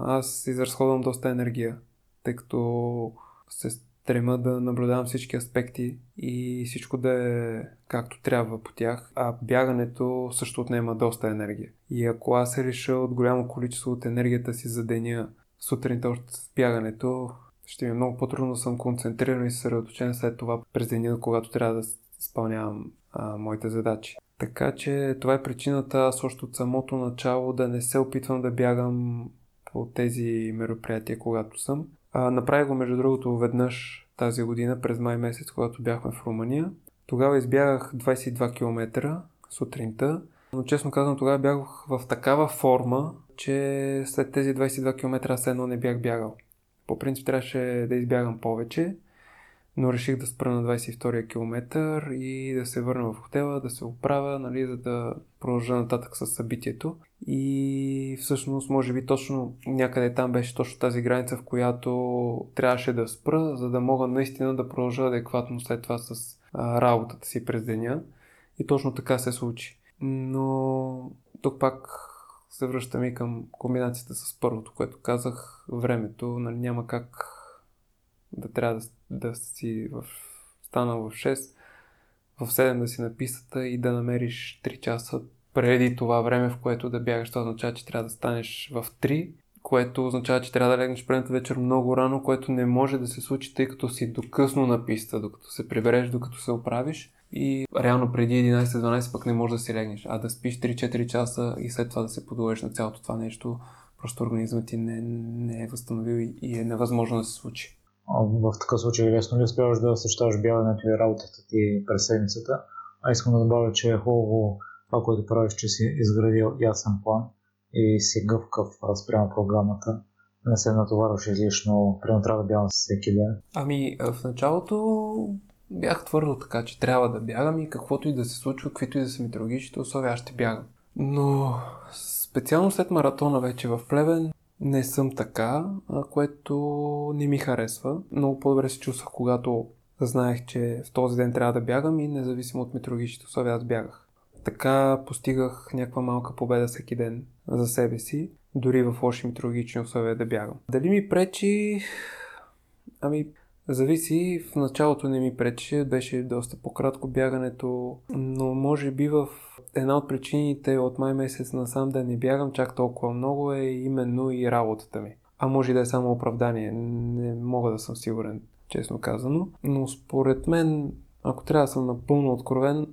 аз изразходвам доста енергия тъй като се стрема да наблюдавам всички аспекти и всичко да е както трябва по тях, а бягането също отнема доста енергия. И ако аз се реша от голямо количество от енергията си за деня сутринта още с бягането, ще ми е много по-трудно да съм концентриран и съсредоточен след това през деня, когато трябва да изпълнявам а, моите задачи. Така че това е причината аз още от самото начало да не се опитвам да бягам по тези мероприятия, когато съм, а, направих го, между другото, веднъж тази година, през май месец, когато бяхме в Румъния. Тогава избягах 22 км сутринта, но честно казвам, тогава бях в такава форма, че след тези 22 км аз едно не бях бягал. По принцип трябваше да избягам повече, но реших да спра на 22 км и да се върна в хотела, да се оправя, нали, за да продължа нататък с събитието. И всъщност, може би точно някъде там беше точно тази граница, в която трябваше да спра, за да мога наистина да продължа адекватно след това с а, работата си през деня. И точно така се случи. Но тук пак се връщам и към комбинацията с първото, което казах. Времето, нали, няма как да трябва да, да си в, станал в 6, в 7 да си на пистата и да намериш 3 часа преди това време, в което да бягаш. Това означава, че трябва да станеш в 3, което означава, че трябва да легнеш предната вечер много рано, което не може да се случи, тъй като си докъсно на писта, докато се прибереш, докато се оправиш. И реално преди 11-12 пък не можеш да си легнеш, а да спиш 3-4 часа и след това да се подложиш на цялото това нещо, просто организмът ти не, не е възстановил и е невъзможно да се случи. В такъв случай лесно ли успяваш да съчетаваш бягането и работата ти през седмицата? А искам да добавя, че е хубаво това, което правиш, че си изградил ясен план и си гъвкав спрямо програмата. Не се натоварваш излишно, примерно трябва да бягам всеки ден. Ами, в началото бях твърдо така, че трябва да бягам и каквото и да се случва, каквито и да са метеорологичните условия, аз ще бягам. Но специално след маратона вече в Плевен не съм така, което не ми харесва. Много по-добре се чувствах, когато знаех, че в този ден трябва да бягам и независимо от метеорологичните условия аз бягах. Така постигах някаква малка победа всеки ден за себе си, дори в лоши метеорологични условия да бягам. Дали ми пречи? Ами, зависи. В началото не ми пречи, беше доста по-кратко бягането, но може би в една от причините от май месец насам да не бягам чак толкова много е именно и работата ми. А може да е само оправдание, не мога да съм сигурен, честно казано. Но според мен, ако трябва да съм напълно откровен,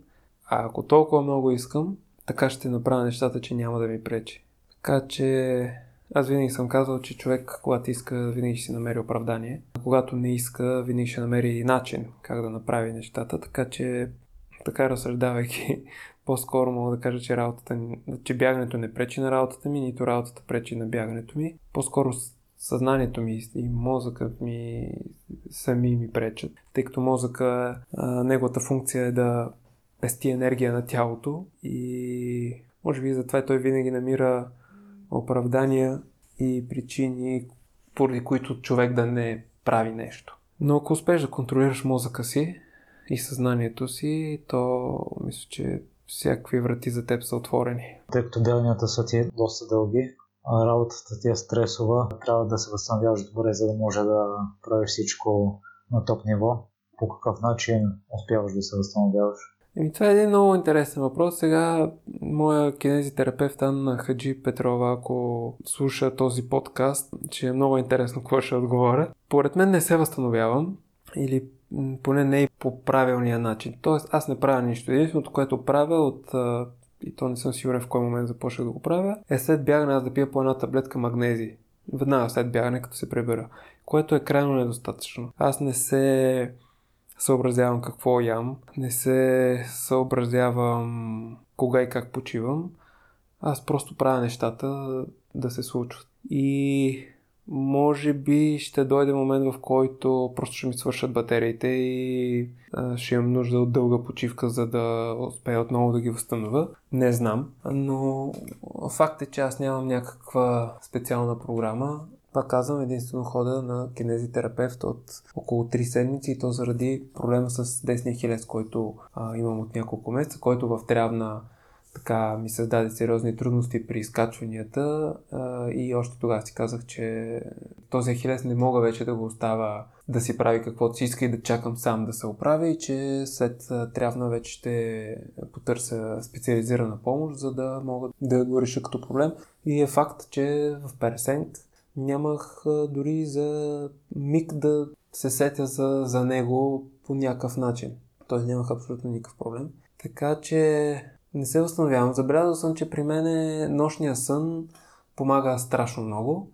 а ако толкова много искам, така ще направя нещата, че няма да ми пречи. Така че аз винаги съм казвал, че човек, когато иска, винаги ще си намери оправдание. А когато не иска, винаги ще намери начин как да направи нещата. Така че, така разсъждавайки, по-скоро мога да кажа, че, работата, че бягането не пречи на работата ми, нито работата пречи на бягането ми. По-скоро съзнанието ми и мозъкът ми сами ми пречат, тъй като мозъка, неговата функция е да пести енергия на тялото и може би затова той винаги намира оправдания и причини, поради които човек да не прави нещо. Но ако успееш да контролираш мозъка си и съзнанието си, то мисля, че всякакви врати за теб са отворени. Тъй като делнията са ти доста дълги, а работата ти е стресова, трябва да се възстановяваш добре, за да може да правиш всичко на топ ниво. По какъв начин успяваш да се възстановяваш? Еми, това е един много интересен въпрос. Сега моя кинезитерапевт Анна Хаджи Петрова, ако слуша този подкаст, че е много интересно какво ще отговоря. Поред мен не се възстановявам или поне не и по правилния начин. Тоест аз не правя нищо. Единственото, което правя от и то не съм сигурен в кой момент започнах да го правя, е след бягане аз да пия по една таблетка магнези. Веднага след бягане, като се пребера. Което е крайно недостатъчно. Аз не се съобразявам какво ям, не се съобразявам кога и как почивам. Аз просто правя нещата да се случват. И може би ще дойде момент, в който просто ще ми свършат батериите и а, ще имам нужда от дълга почивка, за да успея отново да ги възстановя. Не знам, но факт е, че аз нямам някаква специална програма. Пак казвам, единствено хода на кинезитерапевт от около 3 седмици и то заради проблема с десния хилес, който а, имам от няколко месеца, който в трябна така ми създаде сериозни трудности при изкачванията а, и още тогава си казах, че този ахилес не мога вече да го оставя да си прави каквото си иска и да чакам сам да се оправя и че след трябна вече ще потърся специализирана помощ, за да мога да го реша като проблем. И е факт, че в Пересенк нямах дори за миг да се сетя за, за него по някакъв начин. Тоест нямах абсолютно никакъв проблем. Така че не се възстановявам. Забелязал съм, че при мен нощния сън помага страшно много.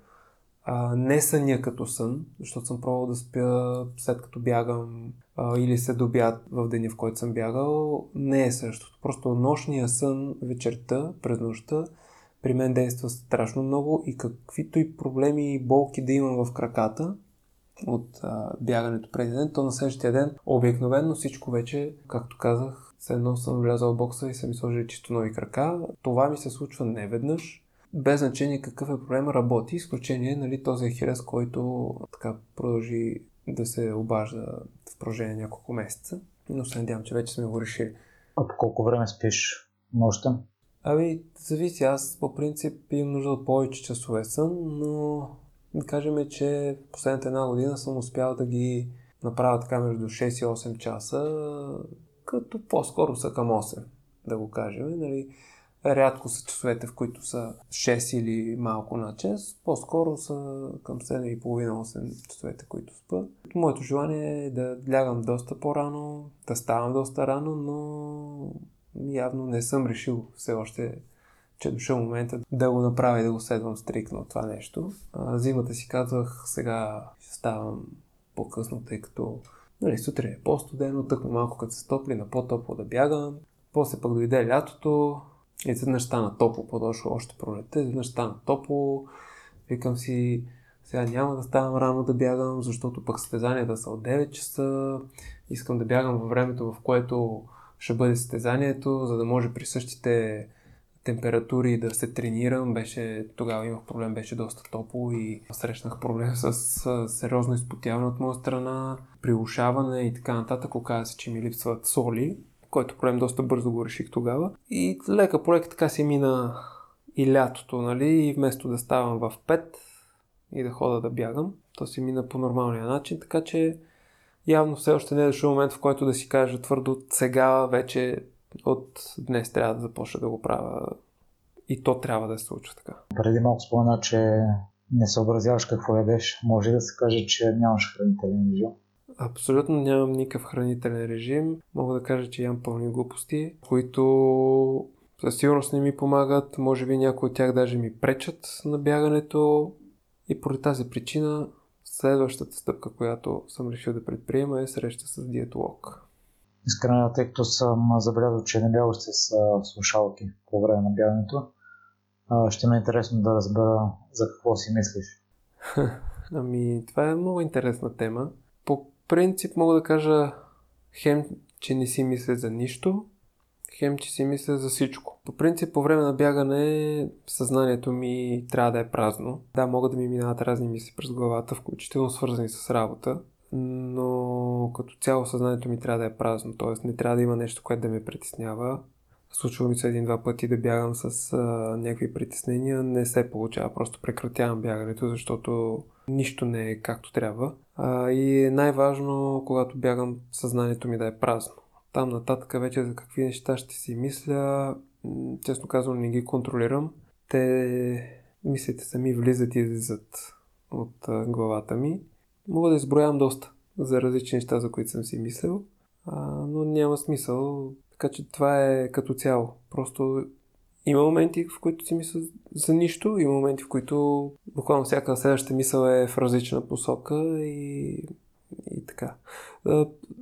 А, не съня като сън, защото съм пробвал да спя след като бягам а, или се добят в деня, в който съм бягал. Не е същото. Просто нощния сън вечерта, през нощта, при мен действа страшно много и каквито и проблеми и болки да имам в краката от а, бягането преди ден, то на следващия ден обикновено всичко вече, както казах, все едно съм влязал в бокса и съм ми сложили чисто нови крака. Това ми се случва не веднъж. Без значение какъв е проблема, работи. Изключение нали, този хирес, който така продължи да се обажда в продължение няколко месеца. Но се надявам, че вече сме го решили. А по колко време спиш нощта? Ами, зависи. Аз по принцип имам нужда от повече часове сън, но Да кажем, че последната една година съм успял да ги направя така между 6 и 8 часа, като по-скоро са към 8, да го кажем. Нали? Рядко са часовете, в които са 6 или малко на час, по-скоро са към 7,5-8 часовете, които спа. Моето желание е да лягам доста по-рано, да ставам доста рано, но явно не съм решил все още, че е дошъл момента да го направя и да го следвам стрикно това нещо. Зимата си казвах, сега ставам по-късно, тъй като нали, сутрин е по-студено, тъкмо малко като се топли, на по-топло да бягам. После пък дойде лятото, изведнъж стана топло, по-дошло още пролетта, изведнъж стана топло. Викам си, сега няма да ставам рано да бягам, защото пък състезанията са от 9 часа. Искам да бягам във времето, в което ще бъде състезанието, за да може при същите температури да се тренирам. Беше, тогава имах проблем, беше доста топло и срещнах проблем с, с сериозно изпотяване от моя страна, прилушаване и така нататък. Оказа се, че ми липсват соли който проблем доста бързо го реших тогава. И лека проект така си мина и лятото, нали, и вместо да ставам в 5 и да хода да бягам, то си мина по нормалния начин, така че явно все още не е дошъл момент, в който да си кажа твърдо сега вече от днес трябва да започна да го правя и то трябва да се случва така. Преди малко спомена, че не съобразяваш какво ядеш. Може да се каже, че нямаш хранителен режим? Абсолютно нямам никакъв хранителен режим. Мога да кажа, че ям пълни глупости, които със сигурност не ми помагат. Може би някои от тях даже ми пречат на бягането. И поради тази причина следващата стъпка, която съм решил да предприема е среща с диетолог. Искрено, тъй като съм забелязал, че не бягаш с слушалки по време на бягането, ще ми е интересно да разбера за какво си мислиш. ами, това е много интересна тема. По принцип мога да кажа хем, че не си мисля за нищо, хем, че си мисля за всичко. По принцип, по време на бягане съзнанието ми трябва да е празно. Да, могат да ми минават разни мисли през главата, включително свързани с работа, но като цяло съзнанието ми трябва да е празно, т.е. не трябва да има нещо, което да ме притеснява. Случва ми се един-два пъти да бягам с а, някакви притеснения, не се получава, просто прекратявам бягането, защото нищо не е както трябва. А, и е най-важно, когато бягам, съзнанието ми да е празно. Там нататък вече за какви неща ще си мисля, честно казвам не ги контролирам. Те мислите сами влизат и излизат от главата ми. Мога да изброявам доста за различни неща, за които съм си мислил, а, но няма смисъл. Така че това е като цяло. Просто има моменти, в които си мисля за нищо, има моменти, в които буквално всяка следваща мисъл е в различна посока и, и така.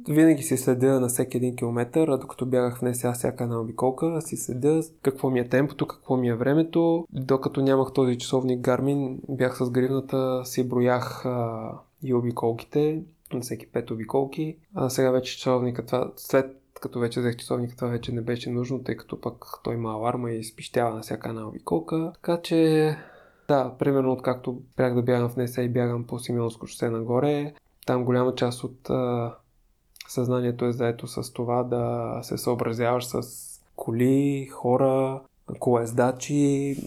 Винаги си следя на всеки един километър, а докато бягах в аз всяка една обиколка, си следя какво ми е темпото, какво ми е времето. Докато нямах този часовник Garmin, бях с гривната, си броях а, и обиколките, на всеки пет обиколки. А сега вече часовника, това, след като вече взех часовника, това вече не беше нужно, тъй като пък той има аларма и спищява на всяка една обиколка. Така че, да, примерно откакто бях да бягам в Несе и бягам по Симеонско шосе нагоре, там голяма част от съзнанието е заето с това да се съобразяваш с коли, хора, колездачи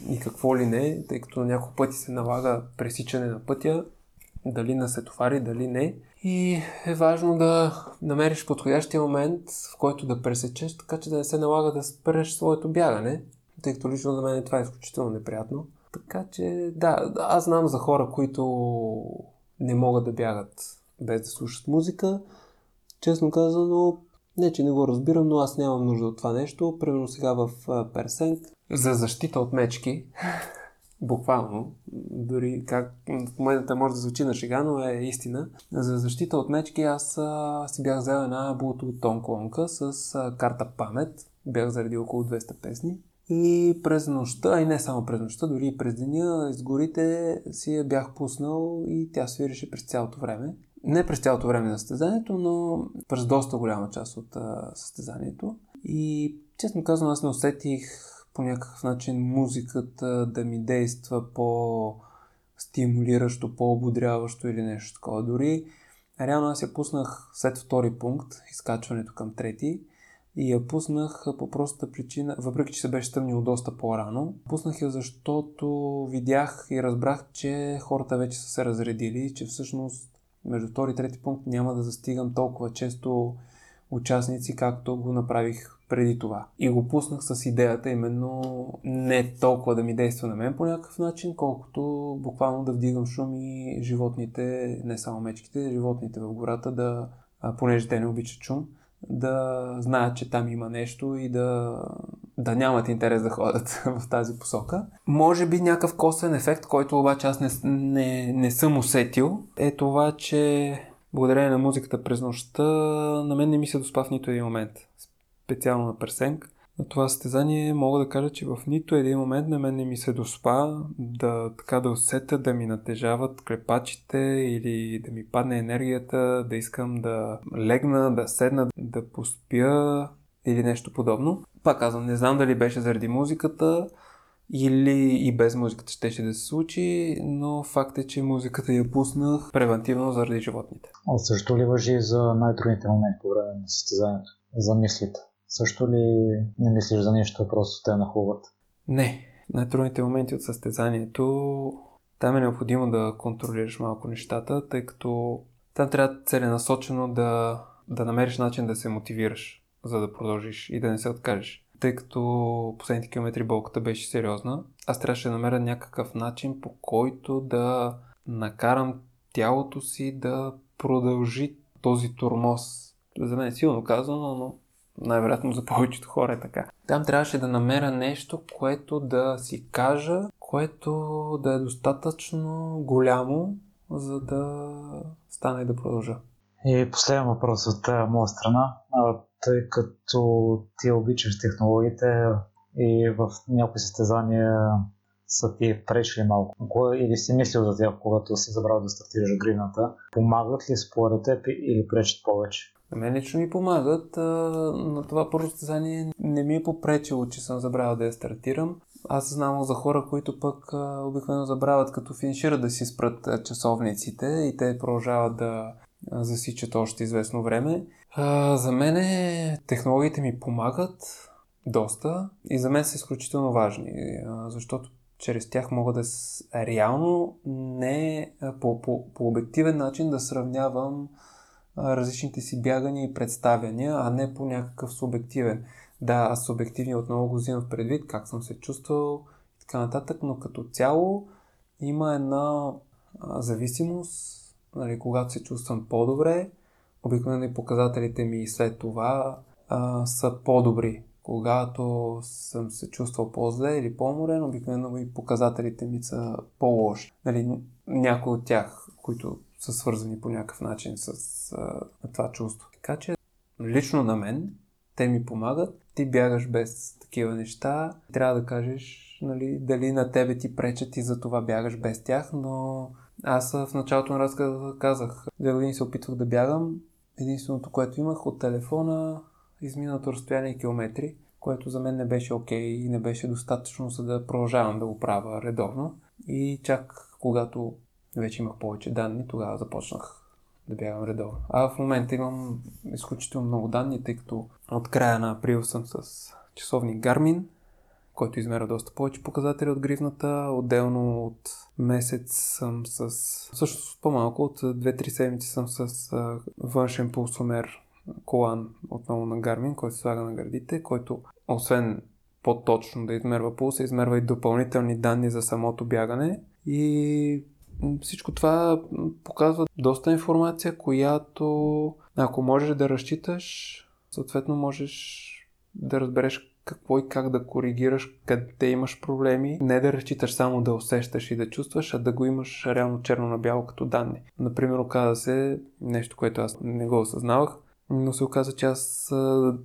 и какво ли не, тъй като няколко пъти се налага пресичане на пътя, дали на сетовари, дали не. И е важно да намериш подходящия момент, в който да пресечеш, така че да не се налага да спреш своето бягане, тъй като лично за мен това е изключително неприятно. Така че, да, аз знам за хора, които не могат да бягат без да слушат музика. Честно казано, не, че не го разбирам, но аз нямам нужда от това нещо. Примерно сега в Персенк за защита от мечки буквално, дори как в момента може да звучи на шега, но е истина. За защита от мечки аз а, си бях взел една Bluetooth тон колонка с а, карта памет. Бях заредил около 200 песни. И през нощта, и не само през нощта, дори и през деня, из горите си я бях пуснал и тя свирише през цялото време. Не през цялото време на състезанието, но през доста голяма част от а, състезанието. И честно казвам, аз не усетих по някакъв начин музиката да ми действа по-стимулиращо, по-ободряващо или нещо такова. Дори реално аз я пуснах след втори пункт, изкачването към трети И я пуснах по простата причина, въпреки че се беше стъмнил доста по-рано, пуснах я защото видях и разбрах, че хората вече са се разредили, че всъщност между втори и трети пункт няма да застигам толкова често участници, както го направих преди това. И го пуснах с идеята именно не толкова да ми действа на мен по някакъв начин, колкото буквално да вдигам шум и животните, не само мечките, животните в гората, да, понеже те не обичат шум, да знаят, че там има нещо и да, да нямат интерес да ходят в тази посока. Може би някакъв косвен ефект, който обаче аз не, не, не съм усетил, е това, че благодарение на музиката през нощта на мен не ми се доспа в нито един момент. Специално на Персенк. На това състезание мога да кажа, че в нито един момент на мен не ми се доспа да, така да усета да ми натежават клепачите или да ми падне енергията, да искам да легна, да седна, да поспя или нещо подобно. Пак казвам, не знам дали беше заради музиката или и без музиката щеше да се случи, но факт е, че музиката я пуснах превентивно заради животните. А също ли въжи за най-трудните моменти по време на състезанието? За мислите? Също ли не мислиш за нещо, просто те нахуват? Не. Най-трудните моменти от състезанието там е необходимо да контролираш малко нещата, тъй като там трябва целенасочено да, да намериш начин да се мотивираш, за да продължиш и да не се откажеш. Тъй като последните километри болката беше сериозна, аз трябваше да намеря някакъв начин по който да накарам тялото си да продължи този турмоз. За мен е силно казано, но най-вероятно за повечето хора е така. Там трябваше да намеря нещо, което да си кажа, което да е достатъчно голямо, за да стане и да продължа. И последен въпрос от моя страна. Тъй като ти обичаш технологиите и в някои състезания са ти пречили малко или си мислил за тях, когато си забрал да стартираш гривната, помагат ли според теб или пречат повече? На мен лично ми помагат. На това първо състезание не ми е попречило, че съм забравил да я стартирам. Аз знам за хора, които пък обикновено забравят като финишират да си спрат часовниците и те продължават да засичат още известно време. За мен технологиите ми помагат доста и за мен са изключително важни, защото чрез тях мога да реално не по, по, по обективен начин да сравнявам различните си бягания и представяния, а не по някакъв субективен. Да, аз субективни отново го взимам предвид, как съм се чувствал и така нататък, но като цяло има една зависимост, нали, когато се чувствам по-добре, обикновено и показателите ми след това а, са по-добри. Когато съм се чувствал по-зле или по-уморен, обикновено и показателите ми са по-лоши. Нали, някои от тях, които са свързани по някакъв начин с а, това чувство. Така че, лично на мен, те ми помагат. Ти бягаш без такива неща. Трябва да кажеш нали, дали на тебе ти пречат и за това бягаш без тях, но аз в началото на разказа казах, две години се опитвах да бягам. Единственото, което имах от телефона, изминато разстояние и километри, което за мен не беше окей okay и не беше достатъчно, за да продължавам да го правя редовно. И чак когато вече имах повече данни, тогава започнах да бягам редовно. А в момента имам изключително много данни, тъй като от края на април съм с часовник Garmin, който измерва доста повече показатели от гривната. Отделно от месец съм с... Всъщност по-малко, от 2-3 седмици съм с а, външен пулсомер колан отново на Garmin, който слага на гърдите, който освен по-точно да измерва пулса, измерва и допълнителни данни за самото бягане и всичко това показва доста информация, която ако можеш да разчиташ, съответно можеш да разбереш какво и как да коригираш, къде имаш проблеми. Не да разчиташ само да усещаш и да чувстваш, а да го имаш реално черно на бяло като данни. Например, оказа се нещо, което аз не го осъзнавах, но се оказа, че аз,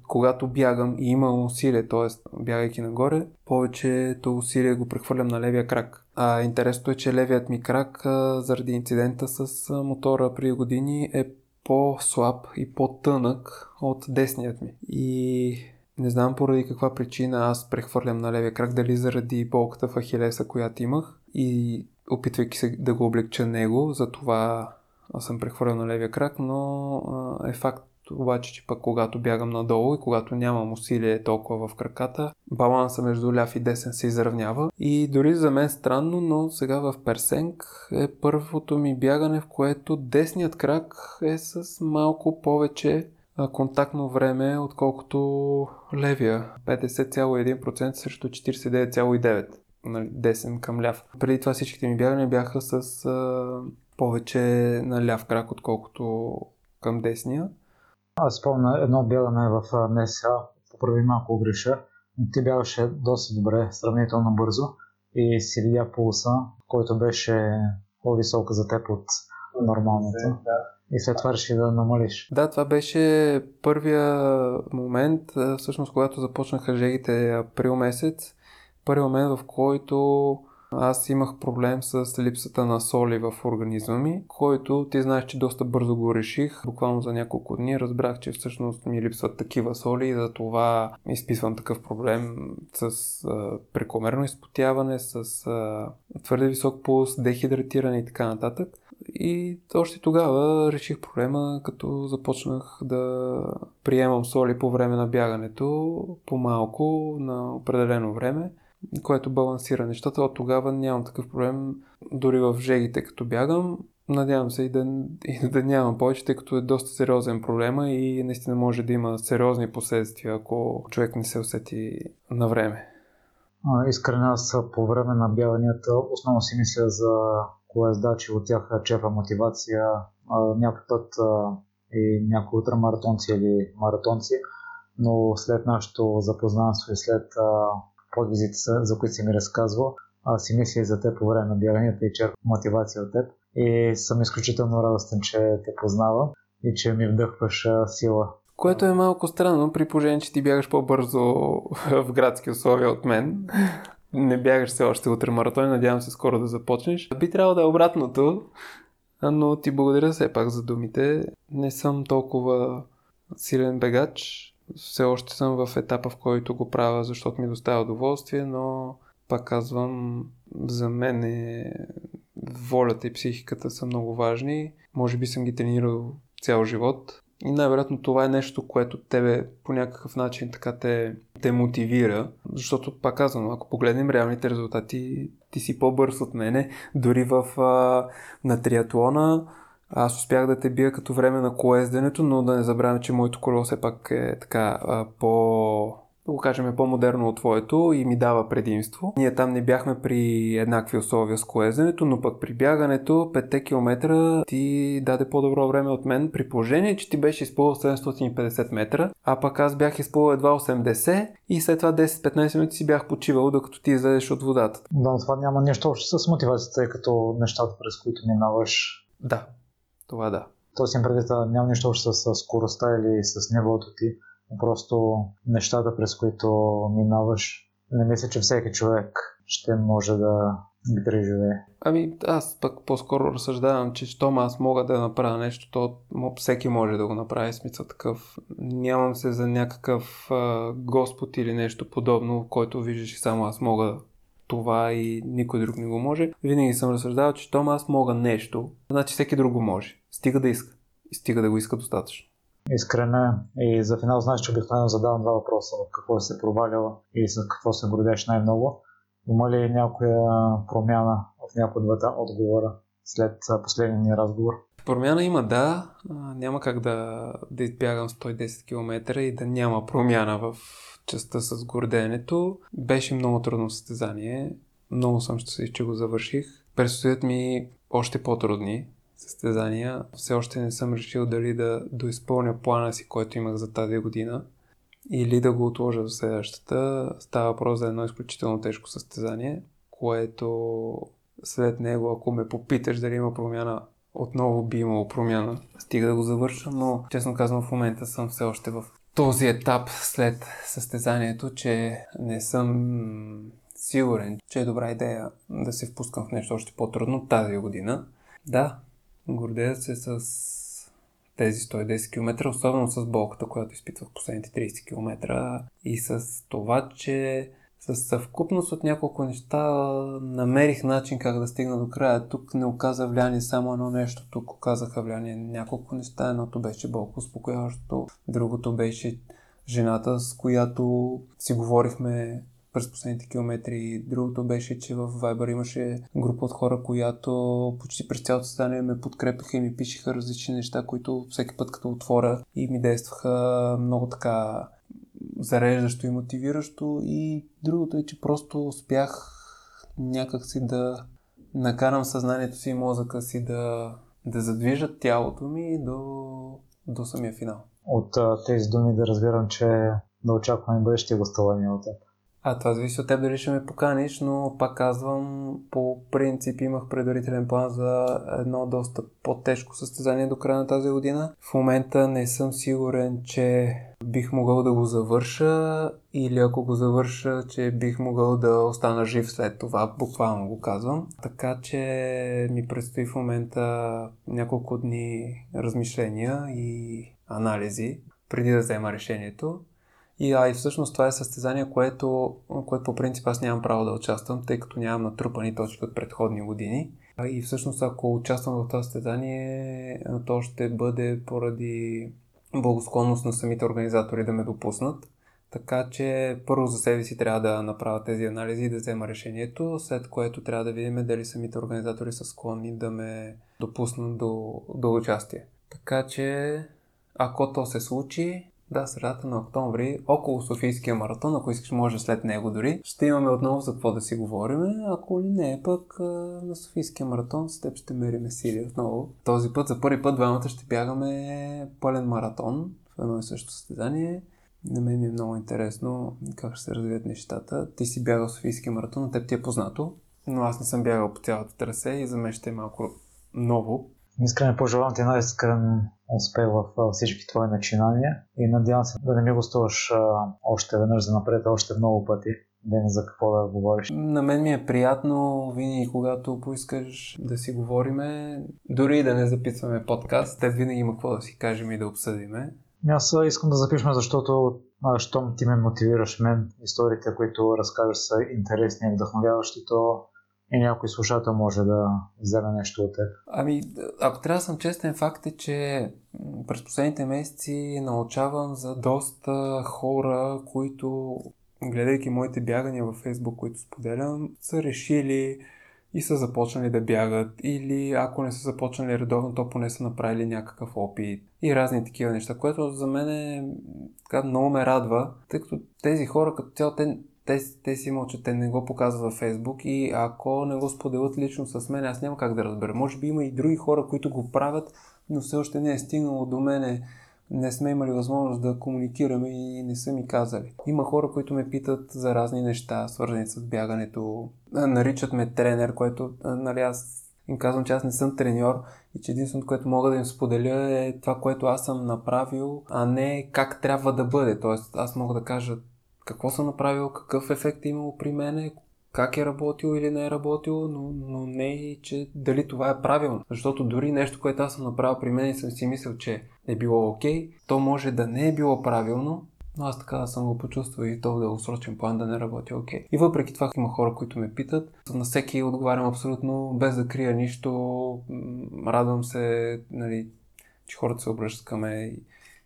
когато бягам и имам усилие, т.е. бягайки нагоре, повечето усилие го прехвърлям на левия крак. А интересното е, че левият ми крак, заради инцидента с мотора при години, е по-слаб и по-тънък от десният ми. И не знам поради каква причина аз прехвърлям на левия крак, дали заради болката в Ахилеса, която имах и опитвайки се да го облегча него, затова аз съм прехвърлял на левия крак, но е факт обаче, че пък когато бягам надолу и когато нямам усилие толкова в краката, баланса между ляв и десен се изравнява. И дори за мен странно, но сега в Персенг е първото ми бягане, в което десният крак е с малко повече контактно време, отколкото левия. 50,1% срещу 49,9% нали, десен към ляв. Преди това всичките ми бягания бяха с а, повече на ляв крак, отколкото към десния. Аз спомня едно бягане в НСА, поправи малко греша, но ти бягаше доста добре, сравнително бързо и си видя пулса, който беше по-висок за теб от нормалното. Да. И след това реши да намалиш. Да, това беше първия момент, всъщност когато започнаха жегите април месец. Първият момент, в който аз имах проблем с липсата на соли в организма ми, който ти знаеш, че доста бързо го реших. Буквално за няколко дни разбрах, че всъщност ми липсват такива соли и за изписвам такъв проблем с а, прекомерно изпотяване, с а, твърде висок пулс, дехидратиране и така нататък. И още тогава реших проблема, като започнах да приемам соли по време на бягането, по-малко, на определено време което балансира нещата. От тогава нямам такъв проблем дори в жегите, като бягам. Надявам се и да, и да нямам повече, тъй като е доста сериозен проблема и наистина може да има сериозни последствия, ако човек не се усети на време. Искрен аз по време на бяганията основно си мисля за колезда, че от тях чепа мотивация. Някой път и някои ултрамаратонци или маратонци, но след нашето запознанство и след подвизите, за които си ми разказвал, аз си мисля и за теб по време на бяганията и черпа мотивация от теб. И съм изключително радостен, че те познавам и че ми вдъхваш сила. Което е малко странно, при положение, че ти бягаш по-бързо в градски условия от мен. Не бягаш все още утре надявам се скоро да започнеш. Би трябвало да е обратното, но ти благодаря все пак за думите. Не съм толкова силен бегач, все още съм в етапа, в който го правя, защото ми доставя удоволствие, но пак казвам, за мен е волята и психиката са много важни. Може би съм ги тренирал цял живот. И най-вероятно това е нещо, което тебе по някакъв начин така те, те мотивира. Защото, пак казвам, ако погледнем реалните резултати, ти си по-бърз от мене. Дори в, а, на триатлона аз успях да те бия като време на колезденето, но да не забравяме, че моето колело все пак е така а, по да го кажем, е по-модерно от твоето и ми дава предимство. Ние там не бяхме при еднакви условия с колезенето, но пък при бягането 5 км ти даде по-добро време от мен при положение, че ти беше изпълнил 750 метра, а пък аз бях изпълнил едва 80 и след това 10-15 минути си бях почивал, докато ти излезеш от водата. Да, това няма нищо общо с мотивацията, като нещата, през които минаваш. Да, това да. То си предвид, няма нищо общо с скоростта или с нивото ти. Просто нещата, през които минаваш, не мисля, че всеки човек ще може да ги преживее. Ами аз пък по-скоро разсъждавам, че щом аз мога да направя нещо, то всеки може да го направи. Смисъл такъв. Нямам се за някакъв а, господ или нещо подобно, който виждаш и само аз мога това и никой друг не го може. Винаги съм разсъждавал, че щом аз мога нещо, значи всеки друг го може. Стига да иска. И стига да го иска достатъчно. Искрене. И за финал знаеш, че обикновено задавам два въпроса. Какво се проваляла и с какво се гордеш най-много. Има ли някоя промяна в някои двата отговора след последния ни разговор? Промяна има, да. Няма как да, да избягам 110 км и да няма промяна в частта с горденето. Беше много трудно състезание. Много съм щастлив, че го завърших. Предстоят ми още по-трудни състезания. Все още не съм решил дали да доизпълня плана си, който имах за тази година или да го отложа за следващата. Става въпрос за едно изключително тежко състезание, което след него, ако ме попиташ дали има промяна, отново би имало промяна. Стига да го завърша, но честно казвам в момента съм все още в този етап след състезанието, че не съм сигурен, че е добра идея да се впускам в нещо още по-трудно тази година. Да, гордея се с тези 110 км, особено с болката, която изпитвах последните 30 км и с това, че с съвкупност от няколко неща намерих начин как да стигна до края. Тук не оказа влияние само едно нещо, тук оказаха влияние няколко неща. Едното беше болко успокояващо, другото беше жената, с която си говорихме през последните километри. Другото беше, че в Viber имаше група от хора, която почти през цялото състояние ме подкрепяха и ми пишеха различни неща, които всеки път като отворя и ми действаха много така зареждащо и мотивиращо. И другото е, че просто успях някакси да накарам съзнанието си и мозъка си да, да задвижат тялото ми до, до самия финал. От тези думи да разбирам, че да очакваме бъдещи гостувания от теб. А това зависи от теб дали ще ме поканиш, но пак казвам, по принцип имах предварителен план за едно доста по-тежко състезание до края на тази година. В момента не съм сигурен, че бих могъл да го завърша или ако го завърша, че бих могъл да остана жив след това, буквално го казвам. Така че ми предстои в момента няколко дни размишления и анализи преди да взема решението. И, а, и всъщност това е състезание, което, което по принцип аз нямам право да участвам, тъй като нямам натрупани точки от предходни години. И всъщност ако участвам в това състезание, то ще бъде поради благосклонност на самите организатори да ме допуснат. Така че първо за себе си трябва да направя тези анализи и да взема решението, след което трябва да видим дали самите организатори са склонни да ме допуснат до, до участие. Така че ако то се случи, да, средата на октомври, около Софийския маратон, ако искаш може след него дори, ще имаме отново за какво да си говорим. Ако ли не, пък на Софийския маратон с теб ще мериме сили отново. Този път, за първи път, двамата ще бягаме пълен маратон в едно и също състезание. На мен ми е много интересно как ще се развият нещата. Ти си бягал Софийския маратон, на теб ти е познато, но аз не съм бягал по цялата трасе и за мен ще е малко ново. Искрено пожелавам ти най-искрен успех в всички твои начинания и надявам се да не ми гостуваш още веднъж за напред, още много пъти. Да не за какво да говориш. На мен ми е приятно винаги, когато поискаш да си говориме, дори и да не записваме подкаст, те винаги има какво да си кажем и да обсъдиме. Аз искам да запишем, защото щом ти ме мотивираш мен, историите, които разказваш са интересни и вдъхновяващи, то и някой слушател може да вземе нещо от теб. Ами, ако трябва да съм честен, факт е, че през последните месеци научавам за доста хора, които, гледайки моите бягания във Фейсбук, които споделям, са решили и са започнали да бягат, или ако не са започнали редовно, то поне са направили някакъв опит и разни такива неща, което за мен е, така, много ме радва, тъй като тези хора като цяло, те те, те си мълчат, те не го показват във Фейсбук и ако не го споделят лично с мен, аз няма как да разбера. Може би има и други хора, които го правят, но все още не е стигнало до мене. Не сме имали възможност да комуникираме и не са ми казали. Има хора, които ме питат за разни неща, свързани с бягането. Наричат ме тренер, което нали, аз им казвам, че аз не съм треньор и че единственото, което мога да им споделя е това, което аз съм направил, а не как трябва да бъде. Тоест, аз мога да кажа какво съм направил, какъв ефект е имало при мене, как е работил или не е работил, но, но не и, че дали това е правилно. Защото дори нещо, което аз съм направил при мен и съм си мислил, че е било окей, okay, то може да не е било правилно, но аз така съм го почувствал и то в дългосрочен план да не работи окей. Okay. И въпреки това има хора, които ме питат. На всеки отговарям абсолютно без да крия нищо. Радвам се, нали, че хората се обръщат към мен и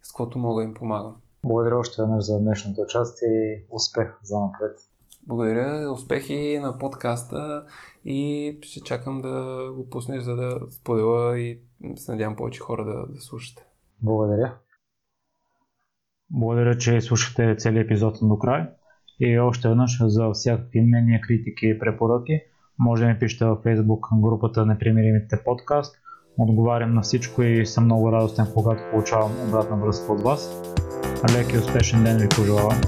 с каквото мога им помагам. Благодаря още веднъж за днешното участие и успех за напред. Благодаря, успехи на подкаста и ще чакам да го пуснеш, за да споделя и се надявам повече хора да, да слушате. Благодаря. Благодаря, че слушате целият епизод до край. И още веднъж за всякакви мнения, критики и препоръки може да ми пишете във Facebook групата Непримиримите подкаст. Отговарям на всичко и съм много радостен, когато получавам обратна връзка от вас. Лек и успешен ден ви пожелавам.